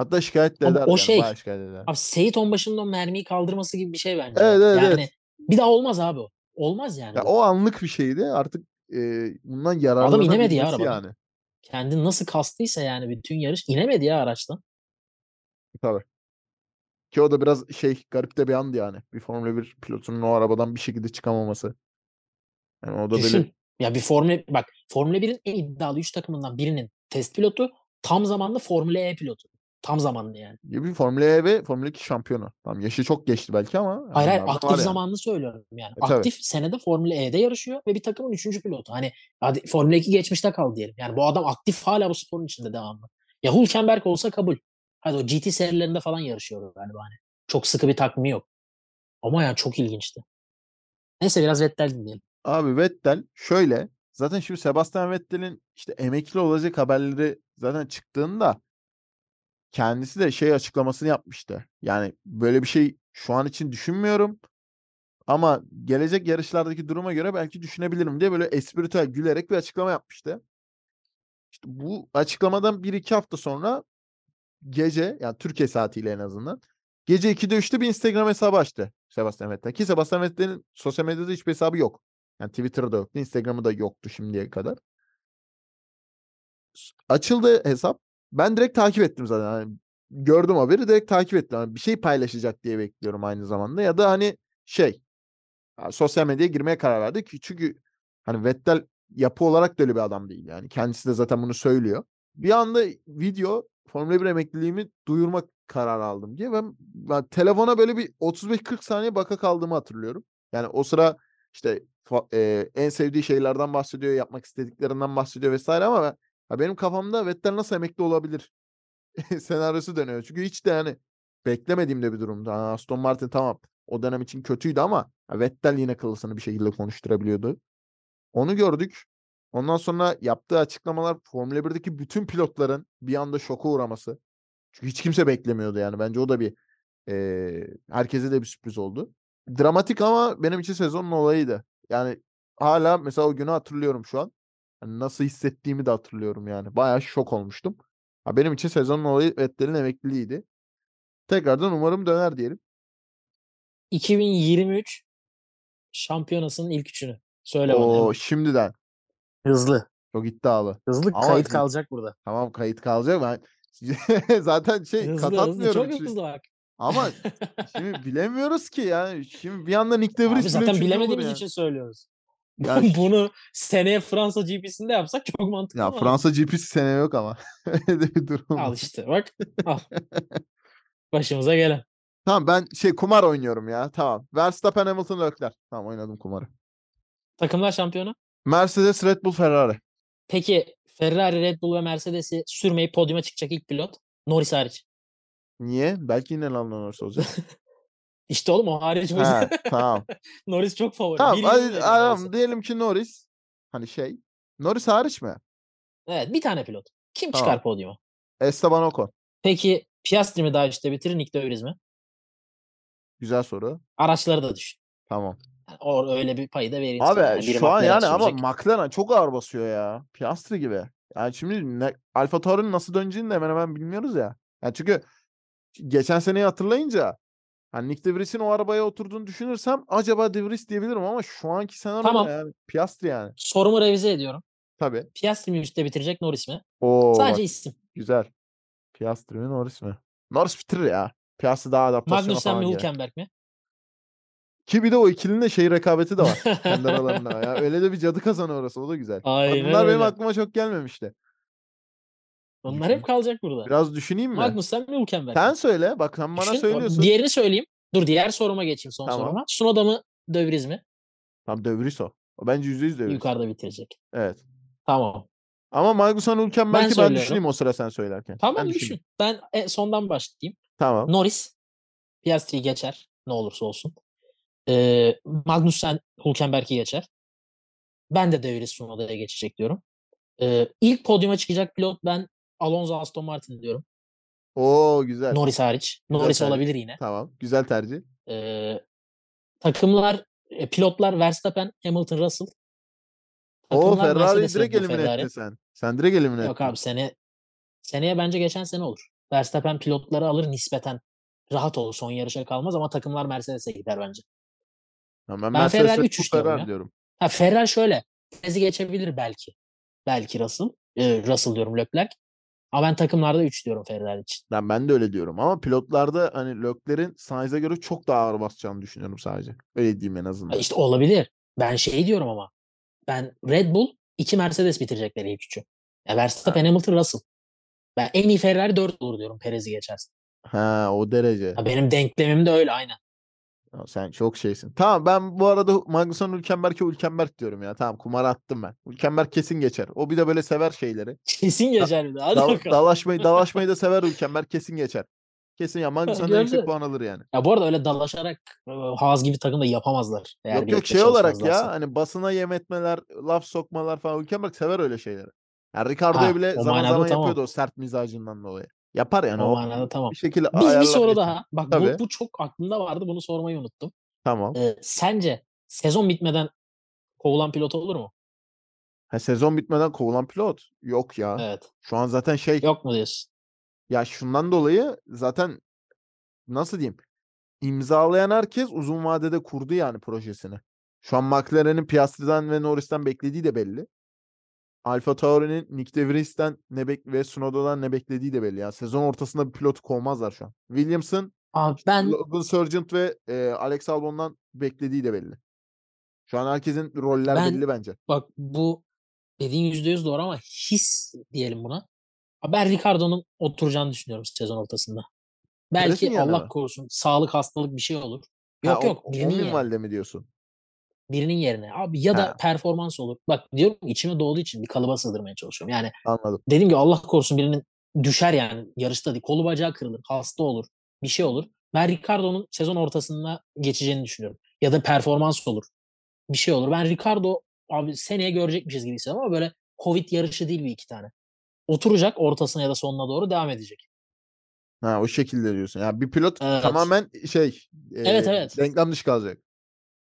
Hatta şikayet de ederdi o yani. şey- şikayet ederdi. Abi Seyit Onbaşı'nın o mermiyi kaldırması gibi bir şey bence. Evet, evet, yani evet. bir daha olmaz abi o. Olmaz yani. Ya o anlık bir şeydi. Artık e, bundan yararlanabilmesi inemedi ya arabadan. yani. Kendini nasıl kastıysa yani bütün yarış inemedi ya araçtan. Tabii. Ki o da biraz şey garip de bir andı yani. Bir Formula 1 pilotunun o arabadan bir şekilde çıkamaması. Yani o da Düşün. böyle Ya bir Formula bak Formula 1'in en iddialı 3 takımından birinin test pilotu tam zamanlı Formula E pilotu. Tam zamanlı yani. gibi Formula E ve Formula 2 şampiyonu. Tamam yaşı çok geçti belki ama Hayır hayır aktif yani. zamanlı söylüyorum yani. E, tabii. aktif senede Formula E'de yarışıyor ve bir takımın 3. pilotu. Hani hadi Formula 2 geçmişte kaldı diyelim. Yani bu adam aktif hala bu sporun içinde devamlı. Ya Hülkenberg olsa kabul. Hadi o GT serilerinde falan yarışıyor galiba hani. Çok sıkı bir takvimi yok. Ama yani çok ilginçti. Neyse biraz Vettel dinleyelim. Abi Vettel şöyle zaten şimdi Sebastian Vettel'in işte emekli olacak haberleri zaten çıktığında kendisi de şey açıklamasını yapmıştı. Yani böyle bir şey şu an için düşünmüyorum. Ama gelecek yarışlardaki duruma göre belki düşünebilirim diye böyle espritüel gülerek bir açıklama yapmıştı. İşte bu açıklamadan 1-2 hafta sonra gece yani Türkiye saatiyle en azından gece 2'de 3'te bir Instagram hesabı açtı Sebastian Vettel. Ki Sebastian Vettel'in sosyal medyada hiçbir hesabı yok. Yani Twitter'da yoktu, Instagram'ı da yoktu şimdiye kadar. Açıldı hesap. Ben direkt takip ettim zaten. Hani gördüm haberi direkt takip ettim. Hani bir şey paylaşacak diye bekliyorum aynı zamanda. Ya da hani şey ya sosyal medyaya girmeye karar verdi ki çünkü hani Vettel yapı olarak da öyle bir adam değil yani. Kendisi de zaten bunu söylüyor. Bir anda video Formula 1 emekliliğimi duyurmak kararı aldım diye ben, ben telefona böyle bir 35-40 saniye baka kaldığımı hatırlıyorum. Yani o sıra işte e, en sevdiği şeylerden bahsediyor, yapmak istediklerinden bahsediyor vesaire ama ben, ha benim kafamda Vettel nasıl emekli olabilir senaryosu dönüyor. Çünkü hiç de yani beklemediğim de bir durumdu. Ha, Aston Martin tamam o dönem için kötüydü ama Vettel yine kılısını bir şekilde konuşturabiliyordu. Onu gördük. Ondan sonra yaptığı açıklamalar Formula 1'deki bütün pilotların bir anda şoka uğraması. Çünkü hiç kimse beklemiyordu yani. Bence o da bir eee, herkese de bir sürpriz oldu. Dramatik ama benim için sezonun olayıydı. Yani hala mesela o günü hatırlıyorum şu an. Hani nasıl hissettiğimi de hatırlıyorum yani. Bayağı şok olmuştum. Ha, benim için sezonun olayı Vettel'in emekliliğiydi. Tekrardan umarım döner diyelim. 2023 şampiyonasının ilk üçünü. Söyle bana. O hemen. şimdiden Hızlı. çok iddialı. Hızlı Ama kayıt kalacak burada. Tamam kayıt kalacak. Ben zaten şey Hızlı kat hızlı. Çok hızlı bak. Ama şimdi bilemiyoruz ki yani. Şimdi bir anda Nick De Abi zaten bilemediğimiz yani. için söylüyoruz. Yani Bunu seneye Fransa GP'sinde yapsak çok mantıklı ya olmaz. Fransa GP'si seneye yok ama. Öyle bir durum Al işte bak. Al. Başımıza gelen. Tamam ben şey kumar oynuyorum ya. Tamam. Verstappen Hamilton Leclerc. Tamam oynadım kumarı. Takımlar şampiyonu. Mercedes Red Bull Ferrari. Peki Ferrari, Red Bull ve Mercedes'i sürmeyip podyuma çıkacak ilk pilot. Norris hariç. Niye? Belki yine Lando Norris olacak. İşte oğlum o hariç. bu. tamam. Norris çok favori. Tamam. Hadi- tamam, diyelim ki Norris. Hani şey. Norris hariç mi? Evet bir tane pilot. Kim Tamam. çıkar podyuma? Esteban Ocon. Peki Piastri mi daha üstte bitirir, Nick de Vries mi? Güzel soru. Araçları da düşün. Tamam. Yani o öyle bir payı da vereyim Abi sana. Yani şu an yani ama sürecek. McLaren çok ağır basıyor ya. Piastri gibi. Yani şimdi ne, Alfa Tauri'nin nasıl döneceğini de hemen hemen bilmiyoruz ya. Yani çünkü geçen seneyi hatırlayınca hani Nick De Vries'in o arabaya oturduğunu düşünürsem acaba De Vries diyebilirim ama şu anki senaryoda Tamam. yani Piastri yani. Sorumu revize ediyorum. Tabii. Piastri mi üstte bitirecek, Norris mi? Oo Sadece bak, isim. güzel. Piastri mi Norris mi? Norris bitirir ya. Piastri daha adaptasyona Magnussen mi, falan girer. Hülkenberg mi? Ki bir de o ikilinin de şey rekabeti de var kendi aralarında. Ya öyle de bir cadı kazanı orası. O da güzel. Aynen bunlar benim öyle. aklıma çok gelmemişti. Onlar Düşün. hep kalacak burada. Biraz düşüneyim mi? Magnussen ve Hülkenberg. Sen söyle. Bak sen bana Düşün, söylüyorsun. Diğerini söyleyeyim. Dur diğer soruma geçeyim son Tamam. soruma. Sunoda mı De Vries mi? Tamam De Vries o. O bence %100 De Vries. Yukarıda bitirecek. Evet. Tamam. Ama Magnussen Hülkenberg'i ben, söylüyorum. düşüneyim o sıra sen söylerken. Tamam Ben düşün. düşüneyim. Ben e, sondan başlayayım. Tamam. Norris Piastri'yi geçer. Ne olursa olsun. Ee, Magnussen Hülkenberg'i geçer. Ben de De Vries Sunoda'ya geçecek diyorum. Ee, ilk podyuma çıkacak pilot ben Alonso Aston Martin diyorum. Oo güzel. Norris hariç. Güzel Norris tercih. olabilir yine. Tamam. Güzel tercih. Ee, takımlar e, pilotlar Verstappen, Hamilton, Russell. O Mercedes, direkt elimine Ferrari. ettin sen. Sen direkt elimine Yok ettin. abi sene seneye bence geçen sene olur. Verstappen pilotları alır nispeten. Rahat olur. Son yarışa kalmaz ama takımlar Mercedes'e gider bence. Tamam, ben, Ben Ferrari Red üç Bull, üç diyorum Ferrari ya. diyorum. Ha Ferrari şöyle. Perez'i geçebilir belki. Belki Russell. Ee, Russell diyorum Leclerc. Ama ben takımlarda 3 diyorum Ferrari için. Ben, ben de öyle diyorum ama pilotlarda hani Leclerc'in Sainz'e göre çok daha ağır basacağını düşünüyorum sadece. Öyle diyeyim en Ha, azından. İşte olabilir. Ben şey diyorum ama. Ben Red Bull 2 Mercedes bitirecekleri ilk üçü. Ya Verstappen, Hamilton, Russell. Ben en iyi Ferrari 4 olur diyorum Perez'i geçersin. Ha o derece. Ha, benim denklemim de öyle aynen. Ya Sen çok şeysin. Tamam ben bu arada Magnussen Hülkenberg'e Hülkenberg diyorum ya. Tamam kumar attım ben. Hülkenberg kesin geçer. O bir de böyle sever şeyleri. Kesin geçer bir de. Hadi bakalım. dalaşmayı dalaşmayı da sever Hülkenberg kesin geçer. Kesin ya Magnussen'den Gördün yüksek puan alır yani. Ya bu arada öyle dalaşarak e, Haas gibi takım da yapamazlar. Eğer yok yok şey olarak ya hani basına yem etmeler, laf sokmalar falan Hülkenberg sever öyle şeyleri. Yani Ricardo'ya bile zaman zaman tamam. yapıyordu o sert mizacından dolayı. Yapar yani O o, manada tamam. bir şekilde Bir, bir soru daha. Bak bu, bu çok aklımda vardı. Bunu sormayı unuttum. Tamam. Ee, sence sezon bitmeden kovulan pilot olur mu? Ha, sezon bitmeden kovulan pilot yok ya. Evet. Şu an zaten şey Yok mu diyorsun? ya şundan dolayı zaten nasıl diyeyim imzalayan herkes uzun vadede kurdu yani projesini. Şu an McLaren'in Piastri'den ve Norris'ten beklediği de belli. Alfa Tauri'nin Nick De Vries'ten ne bek ve Tsunoda'dan ne beklediği de belli. Yani sezon ortasında bir pilot kovmazlar şu an. Williams'ın Abi ben Logan Sargent ve e, Alex Albon'dan beklediği de belli. Şu an herkesin roller Ben- belli bence. bak bu dediğin yüzde yüz doğru ama his diyelim buna. Ben Ricardo'nun oturacağını düşünüyorum sezon ortasında. Belki yerine Allah mi? korusun sağlık hastalık bir şey olur. Ha, Yok o- yok o yerine. minvalde mi diyorsun? Birinin yerine. Abi ya da Ha. performans olur. Bak diyorum içime doğduğu için bir kalıba sığdırmaya çalışıyorum. Yani Anladım. dedim ki Allah korusun birinin düşer yani yarışta değil. Kolu bacağı kırılır. Hasta olur. Bir şey olur. Ben Ricardo'nun sezon ortasında geçeceğini düşünüyorum. Ya da performans olur. Bir şey olur. Ben Ricardo abi seneye görecekmişiz gibi hissediyorum ama böyle Covid yarışı değil bir iki tane. Oturacak ortasına ya da sonuna doğru devam edecek. Ha o şekilde diyorsun. Yani bir pilot Evet. tamamen şey Evet, e, evet. denklem dışı kalacak.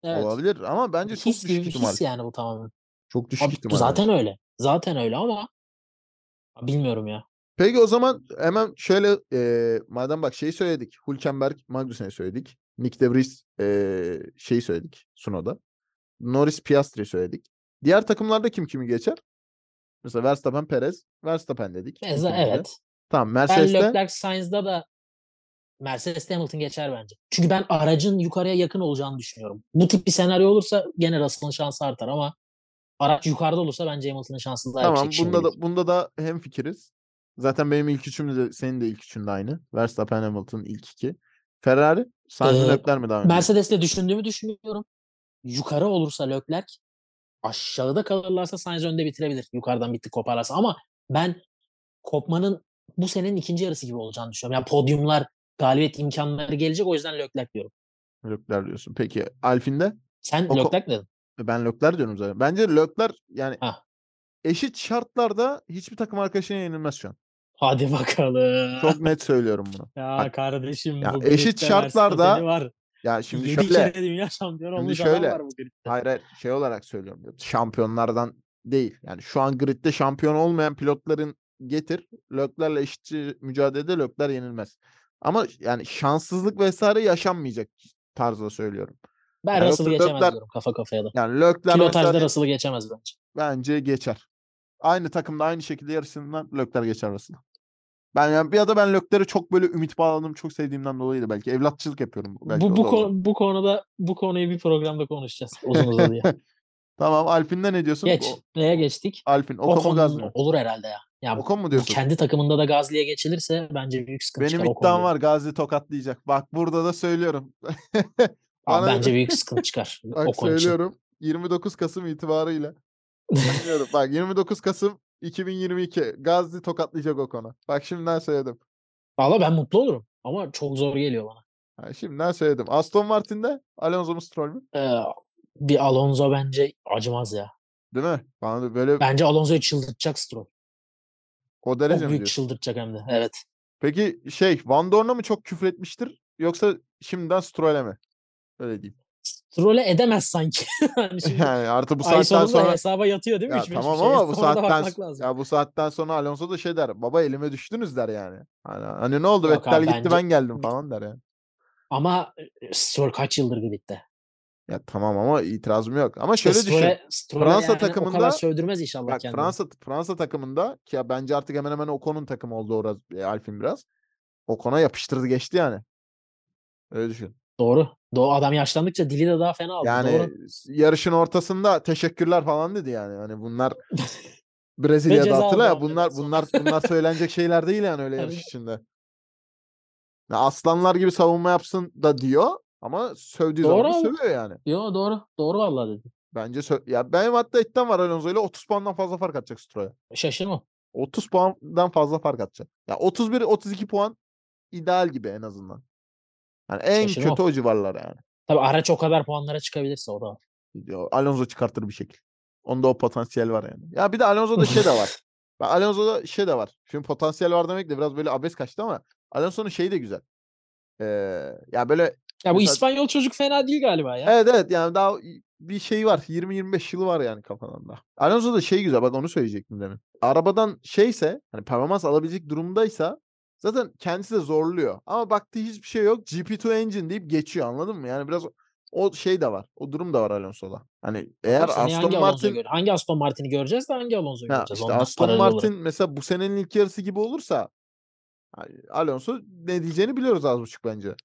Evet. Olabilir ama bence çok his düşük gibi bir ihtimal. his yani bu tamamen. Çok düşük Abi, ihtimal. zaten öyle. Zaten öyle ama bilmiyorum ya. Peki o zaman hemen şöyle e, madem bak şeyi söyledik. Hülkenberg, Magnussen'i söyledik. Nick De Vries e, şeyi söyledik Sunoda. Norris Piastri söyledik. Diğer takımlarda kim kimi geçer? Mesela Verstappen, Perez, Verstappen dedik. Meza, evet. Tamam Ben Mercedes'te Leclerc Sainz'da da Mercedes Hamilton geçer bence. Çünkü ben aracın yukarıya yakın olacağını düşünüyorum. Bu tip bir senaryo olursa gene Russell'ın şansı artar ama araç yukarıda olursa bence Hamilton'ın şansı daha tamam yüksek bunda şimdilik. da bunda da hem fikiriz. Zaten benim ilk üçüm de senin de ilk üçün de aynı. Verstappen, Hamilton ilk iki. Ferrari, Sainz Ee, Leclerc mi daha önce? Mercedes'le düşündüğümü düşünüyorum. Yukarı olursa Leclerc aşağıda kalırlarsa Sainz önde bitirebilir. Yukarıdan bitti koparlarsa ama ben kopmanın bu senenin ikinci yarısı gibi olacağını düşünüyorum. Yani podyumlar, galibiyet imkanları gelecek o yüzden Leclerc diyorum. Leclerc diyorsun. Peki Alfine'de? Sen O Leclerc dedin. Ben Leclerc diyorum zaten. Bence Leclerc yani Hah. eşit şartlarda hiçbir takım arkadaşına yenilmez şu an. Hadi bakalım. Çok net söylüyorum bunu. Ya Bak, kardeşim ya bu eşit şartlarda var. Ya şimdi 7 şöyle kere dünya şampiyonu Şimdi olmuş şöyle, var bu gridde. hayır hayır şey olarak söylüyorum. Şampiyonlardan değil. Yani şu an gridde şampiyon olmayan pilotların getir. Leclerc'le eşitçi mücadelede Leclerc yenilmez. Ama yani şanssızlık vesaire yaşanmayacak tarzda söylüyorum. Ben Yani Russell'ı geçemez Leclerc- diyorum kafa kafaya da. Yani Leclerc Pilotajda vesaire Russell'ı geçemez bence. bence geçer. Aynı takımda aynı şekilde yarışından Leclerc geçer Russell'ı. Ben yani bir ya da ben Leclerc'e çok böyle ümit bağladım, çok sevdiğimden dolayı da belki evlatçılık yapıyorum. Belki Bu bu, konu, bu konuda bu konuyu bir programda konuşacağız uzun uzadıya. Tamam Alpine'de ne diyorsun? Geç. O- Neye geçtik? Alpine, O Ocon mu Gasly konu mi? olur herhalde ya. Ya Ocon mu diyorsun? kendi takımında da Gazli'ye geçilirse bence büyük sıkıntı Benim çıkar. Ocon iddiam var Gazi tokatlayacak. Bak burada da söylüyorum. Abi bence büyük sıkıntı çıkar. Bak Ocon için. söylüyorum. 29 Kasım itibarıyla. Söylüyorum. Bak 29 Kasım 2022 Gazi tokatlayacak Ocon'u. Bak şimdiden söyledim. Valla ben mutlu olurum. Ama çok zor geliyor bana. Ha, şimdiden söyledim. Aston Martin'de Alonso mu Stroll mü? Ee, bir Alonso bence acımaz ya. Değil mi? Bana da böyle Bence Alonso'yu çıldırtacak Stroll. O derece Çok mi diyorsun? çıldırtacak hem de. Evet. Peki şey Van Dorn'a mı çok küfür etmiştir yoksa şimdiden Stroll'e mi? Öyle diyeyim. Stroll'e edemez sanki. hani şimdi Yani artık bu saatten sonra hesaba yatıyor değil mi? ya tamam şey? ama bu saatten ya bu saatten sonra Alonso da şey der. Baba elime düştünüz der yani. Hani, hani ne oldu? Yok abi, Vettel gitti bence- ben geldim falan der yani. Ama e, Stroll kaç yıldır gridde? Ya tamam ama itirazım yok. Ama İşte şöyle düşün. Stroll'e, Stroll'e Fransa yani o takımında- kadar sövdürmez inşallah Bak kendini. Fransa Fransa takımında ki ya bence artık hemen hemen Ocon'un takımı oldu orası e, Alfin biraz. Ocon'a yapıştırdı geçti yani. Öyle düşün. Doğru. Doğru. Adam yaşlandıkça dili de daha fena oldu. Yani Doğru. yarışın ortasında teşekkürler falan dedi yani. Hani bunlar Brezilya'da hatırla ya bunlar bunlar bunlar söylenecek şeyler değil yani öyle yarış içinde. Ya aslanlar gibi savunma yapsın da diyor ama sövdüğü Doğru zaman sövüyor yani. Yo doğru. Doğru vallahi dedi. Bence sö- ya benim hatta iddiam var Alonso ile 30 puandan fazla fark atacak Stroll'e. Şaşırma. 30 puandan fazla fark atacak. Ya 31 32 puan ideal gibi en azından. Yani en Şaşırmam. kötü o civarlar yani. Tabii araç o kadar puanlara çıkabilirse o da var. Alonso çıkartır bir şekil. Onda o potansiyel var yani. Ya bir de Alonso'da şey de var. Ben Alonso'da şey de var. Şimdi potansiyel var demek de biraz böyle abes kaçtı ama Alonso'nun şeyi de güzel. Ee, ya böyle Ya bu Mesela- İspanyol çocuk fena değil galiba ya. evet evet yani daha bir şey var. 20-25 yılı var yani kafadan Alonso'da şey güzel bak onu söyleyecektim demin. Arabadan şeyse hani performans alabilecek durumdaysa zaten kendisi de zorluyor. Ama baktığı hiçbir şey yok. GP2 engine deyip geçiyor anladın mı? Yani biraz o şey de var. O durum da var Alonso'da. Hani eğer seneye Aston hangi Martin göre- hangi Aston Martin'i göreceğiz de hangi Alonso'yu göreceğiz? işte Aston Martin olarak. mesela bu senenin ilk yarısı gibi olursa hani Alonso ne diyeceğini biliyoruz az buçuk bence.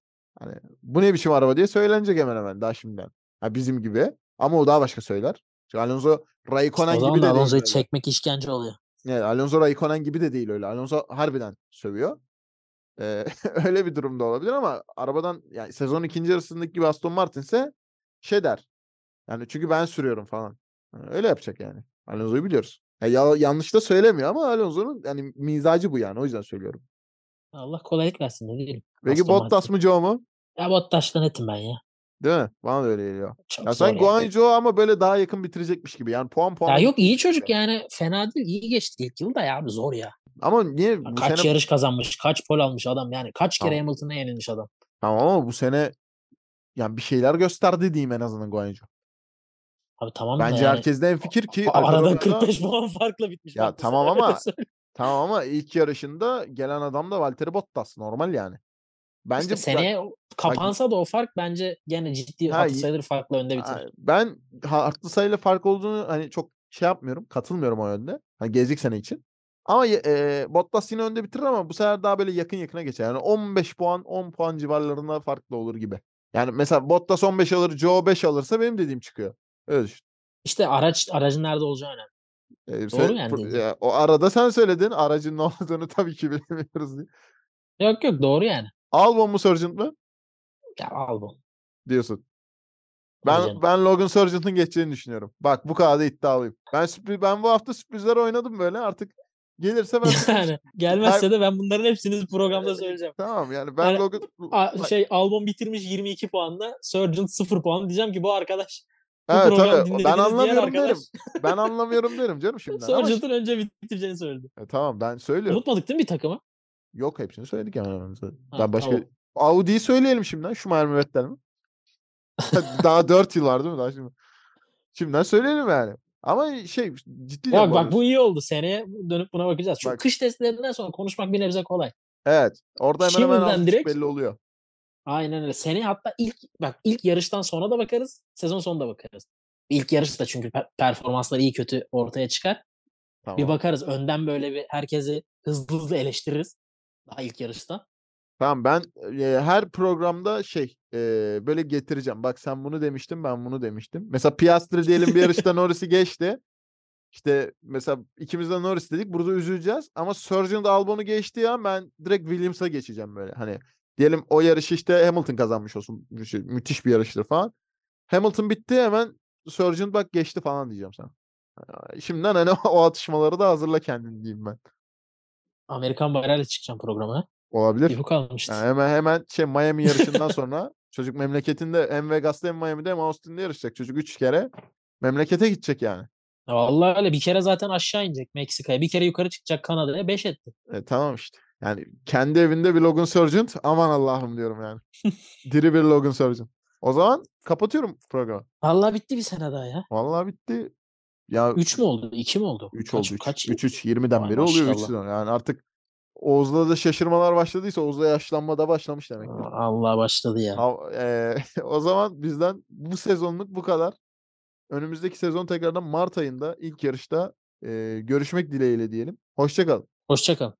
Hani bu ne biçim araba diye söylenecek hemen hemen daha şimdiden. Ha, bizim gibi. Ama o daha başka söyler. Çünkü Alonso Raikkonen gibi de değil Alonso'yu çekmek işkence oluyor. Yani Alonso Raikkonen gibi de değil öyle. Alonso harbiden sövüyor. Ee, öyle bir durumda olabilir ama arabadan yani sezon ikinci yarısındaki gibi Aston Martin ise şey der. Yani çünkü ben sürüyorum falan. Yani öyle yapacak yani. Alonso'yu biliyoruz. Ya, ya- yanlış da söylemiyor ama Alonso'nun yani mizacı bu yani. O yüzden söylüyorum. Allah kolaylık versin ne diyelim. Peki Aston Bottas Martin. mı Joe mu? Ya Bottas'ta netim ben ya. Değil mi? Bana da öyle geliyor. Çok Ya sen ya. Guan Zhou ama böyle daha yakın bitirecekmiş gibi. Yani puan puan. Ya yok iyi çocuk yani fena değil iyi geçti ilk yıl da ya abi zor ya. Ama niye bu kaç sene yarış kazanmış kaç pol almış adam yani kaç kere Tamam. Hamilton'a yenilmiş adam. tamam ama bu sene yani bir şeyler gösterdi diyeyim en azından Guan Zhou. Abi tamam Bence yani herkes de en fikir ki arada Romeo'da- 45 puan farkla bitmiş. Ya tamam ama-. Tamam ama ilk yarışında gelen adam da Valtteri Bottas. Normal yani. Bence İşte ben- seneye o- kapansa da o fark bence gene ciddi Ha, hatır y- sayılır farkla önde bitirir. Ben haklı sayıyla fark olduğunu hani çok şey yapmıyorum. Katılmıyorum o yönde. Hani gelecek sene için. Ama e, Bottas yine önde bitirir ama bu sefer daha böyle yakın yakına geçer. Yani 15 puan 10 puan civarlarında farklı olur gibi. Yani mesela Bottas 15 alır, Joe 5 alırsa benim dediğim çıkıyor. Öyle düşün. İşte araç aracın nerede olacağı önemli. E, Doğru sö- yani ya, o arada sen söyledin aracın ne olduğunu tabii ki bilmiyoruz diye. Yok yok doğru yani. Albon mu Sargent mı Ya Albon. diyorsun. Ben canım. ben Logan Sargent'ın geçeceğini düşünüyorum. Bak bu kadar da iddialıyım. Ben sürpriz, ben bu hafta sürprizler oynadım böyle artık gelirse ben yani gelmezse de ben bunların hepsini programda söyleyeceğim. tamam yani ben Yani Logan A- şey Albon bitirmiş 22 puanla, Sargent 0 puan diyeceğim ki bu arkadaş bu evet, tabii, ben anlamıyorum arkadaş derim. Ben anlamıyorum derim canım şimdi. Ama Sargent'ın önce bitireceğini söyledi. E, tamam ben söylüyorum. Unutmadık değil mi bir takımı? Yok hepsini söyledik hemen hemen. Ha, Ben başka tamam. Audi'yi söyleyelim şimdiden. Schumacher mi Vettel mi? Daha 4 yıl var değil mi? Daha şimdi. Şimdiden söyleyelim yani. Ama şey ciddi Bak bak bu iyi oldu. Seneye dönüp buna bakacağız. Çünkü Bak. kış testlerinden sonra konuşmak bir nebze kolay. Evet. Orada hemen hemen Şimdiden buçuk direkt- belli oluyor. Aynen öyle. Seneye hatta ilk bak ilk yarıştan sonra da bakarız. Sezon sonunda bakarız. İlk yarışta çünkü pe- performanslar iyi kötü ortaya çıkar. Tamam. Bir bakarız. Önden böyle bir herkesi hızlı hızlı eleştiririz. Daha ilk yarışta. Tamam ben e, her programda şey e, böyle getireceğim. Bak sen bunu demiştin ben bunu demiştim. Mesela Piastri diyelim bir yarışta Norris'i geçti. İşte mesela ikimiz de Norris dedik. Burada üzüleceğiz ama Sargent Albon'u geçtiği an ben direkt Williams'a geçeceğim böyle. Hani diyelim o yarışı işte Hamilton kazanmış olsun. Şey, Müthiş bir yarıştır falan. Hamilton bitti hemen Sargent bak geçti falan diyeceğim sana. Şimdiden hani o atışmaları da hazırla kendin diyeyim ben. Amerikan bayrağıyla çıkacağım programa. Olabilir. Bir bu kalmıştı. Yani hemen hemen şey Miami yarışından sonra çocuk memleketinde hem Vegas'ta hem Miami'de hem Austin'de yarışacak. Çocuk üç kere memlekete gidecek yani. Ya Vallahi öyle bir kere zaten aşağı inecek Meksika'ya. Bir kere yukarı çıkacak Kanada'ya 5 etti. E, tamam işte. Yani kendi evinde bir Logan Sargent aman Allah'ım diyorum yani. Diri bir Logan Sargent. O zaman kapatıyorum programı. Vallahi bitti bir sene daha ya. Vallahi bitti. Ya 3 mü oldu? 2 mi oldu? 3 kaç, oldu. 3 Kaç 3 3 20'den Vay beri oluyor 3 maşallah. sezon. Yani artık Oğuz'da da şaşırmalar başladıysa Oğuz'da yaşlanma da başlamış demektir. Allah başladı ya. Ha- o zaman bizden bu sezonluk bu kadar. Önümüzdeki sezon tekrardan Mart ayında ilk yarışta görüşmek dileğiyle diyelim. Hoşça kalın. Hoşça kal.